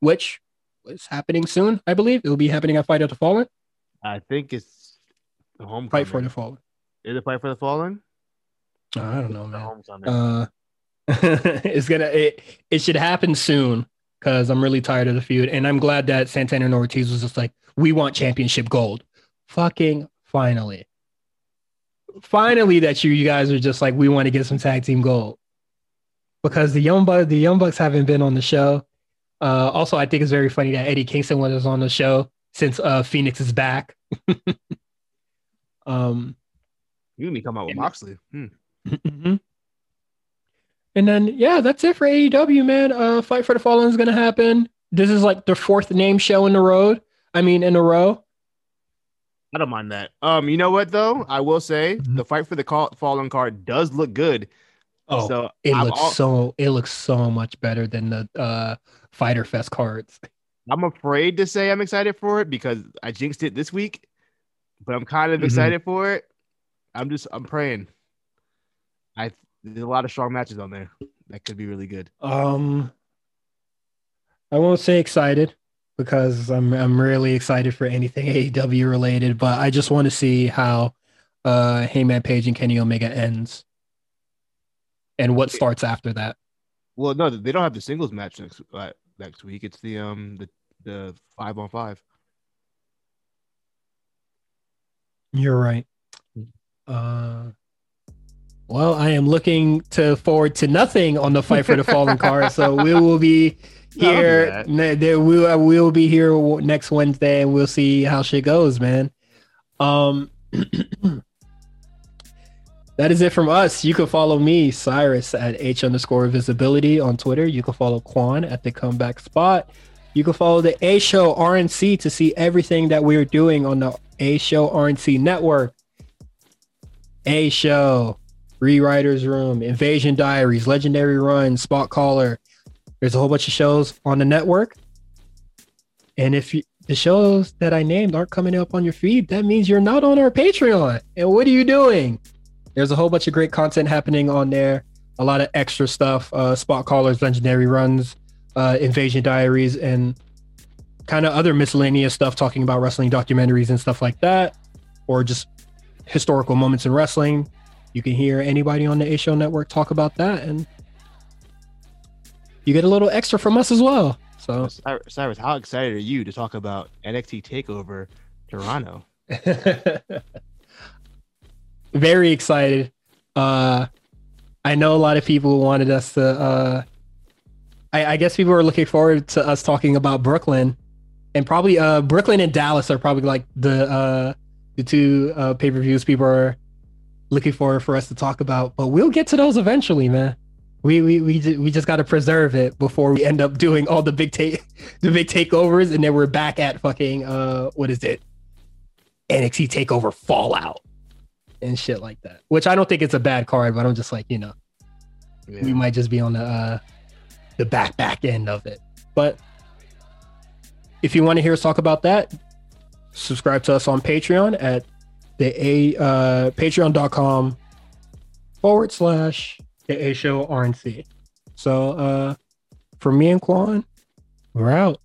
Which is happening soon, I believe. It'll be happening at Fight of the Fallen. I think it's the home Fight for the Fallen. Is it Fight for the Fallen? I don't know, man. Uh, (laughs) it's gonna it, it should happen soon because I'm really tired of the feud, and I'm glad that Santana and Ortiz was just like, we want championship gold. Fucking finally, finally that you you guys are just like, we want to get some tag team gold because the young bucks the young bucks haven't been on the show. Uh, also, I think it's very funny that Eddie Kingston was on the show since uh, Fenix is back. (laughs) um. you and me come out with Moxley. Hmm. (laughs) Mhm. And then yeah, that's it for AEW, man. Uh Fight for the Fallen is gonna happen. This is like the fourth name show in the road. I mean in a row. I don't mind that. Um, you know what though? I will say Mhm. the Fight for the call, Fallen card does look good. Oh, so it I'm looks all- so it looks so much better than the uh Fyter Fest cards. (laughs) I'm afraid to say I'm excited for it because I jinxed it this week, but I'm kind of Mhm. excited for it. I'm just I'm praying. I there's a lot of strong matches on there that could be really good. Um I won't say excited because I'm I'm really excited for anything (laughs) AEW related, but I just want to see how uh Hangman Page and Kenny Omega ends and what starts after that. Well, no, they don't have the singles match next uh, next week. It's the um the the five on five. You're right. Uh, well, I am looking to forward to nothing on the fight for the fallen (laughs) card, so we will be No, I'll do here. ne- There, we will we will be here w- next Wednesday, and we'll see how shit goes, man. Um, (clears throat) that is it from us. You can follow me, Cyrus, at h underscore visibility on Twitter. You can follow Quan at the comeback spot. You can follow the A Show RNC to see everything that we're doing on the A Show RNC network. A Show, Rewriters Room, Invasion Diaries, Legendary Run, Spot Caller. There's a whole bunch of shows on the network. And if you, the shows that I named aren't coming up on your feed, that means you're not on our Patreon. And what are you doing? There's a whole bunch of great content happening on there. A lot of extra stuff, uh, Spot Callers, Legendary Runs, uh, Invasion Diaries, and kind of other miscellaneous stuff talking about wrestling documentaries and stuff like that, or just historical moments in wrestling. You can hear anybody on the A Show Network talk about that, and you get a little extra from us as well. So Cyrus, how excited are you to talk about NXT Takeover Toronto? (laughs) very excited. Uh, I know a lot of people wanted us to. Uh, I, I guess people are looking forward to us talking about Brooklyn, and probably uh, Brooklyn and Dallas are probably like the uh, the two uh, pay per views people are looking forward for us to talk about. But we'll get to those eventually, man. We we we, we just got to preserve it before we end up doing all the big take the big takeovers, and then we're back at fucking uh what is it NXT Takeover Fallout and shit like that. Which I don't think it's a bad card, but I'm just like you know we might just be on the uh the back back end of it. But if you want to hear us talk about that, subscribe to us on Patreon at the a uh patreon.com forward slash the A show RNC. So uh for me and Quan, we're out.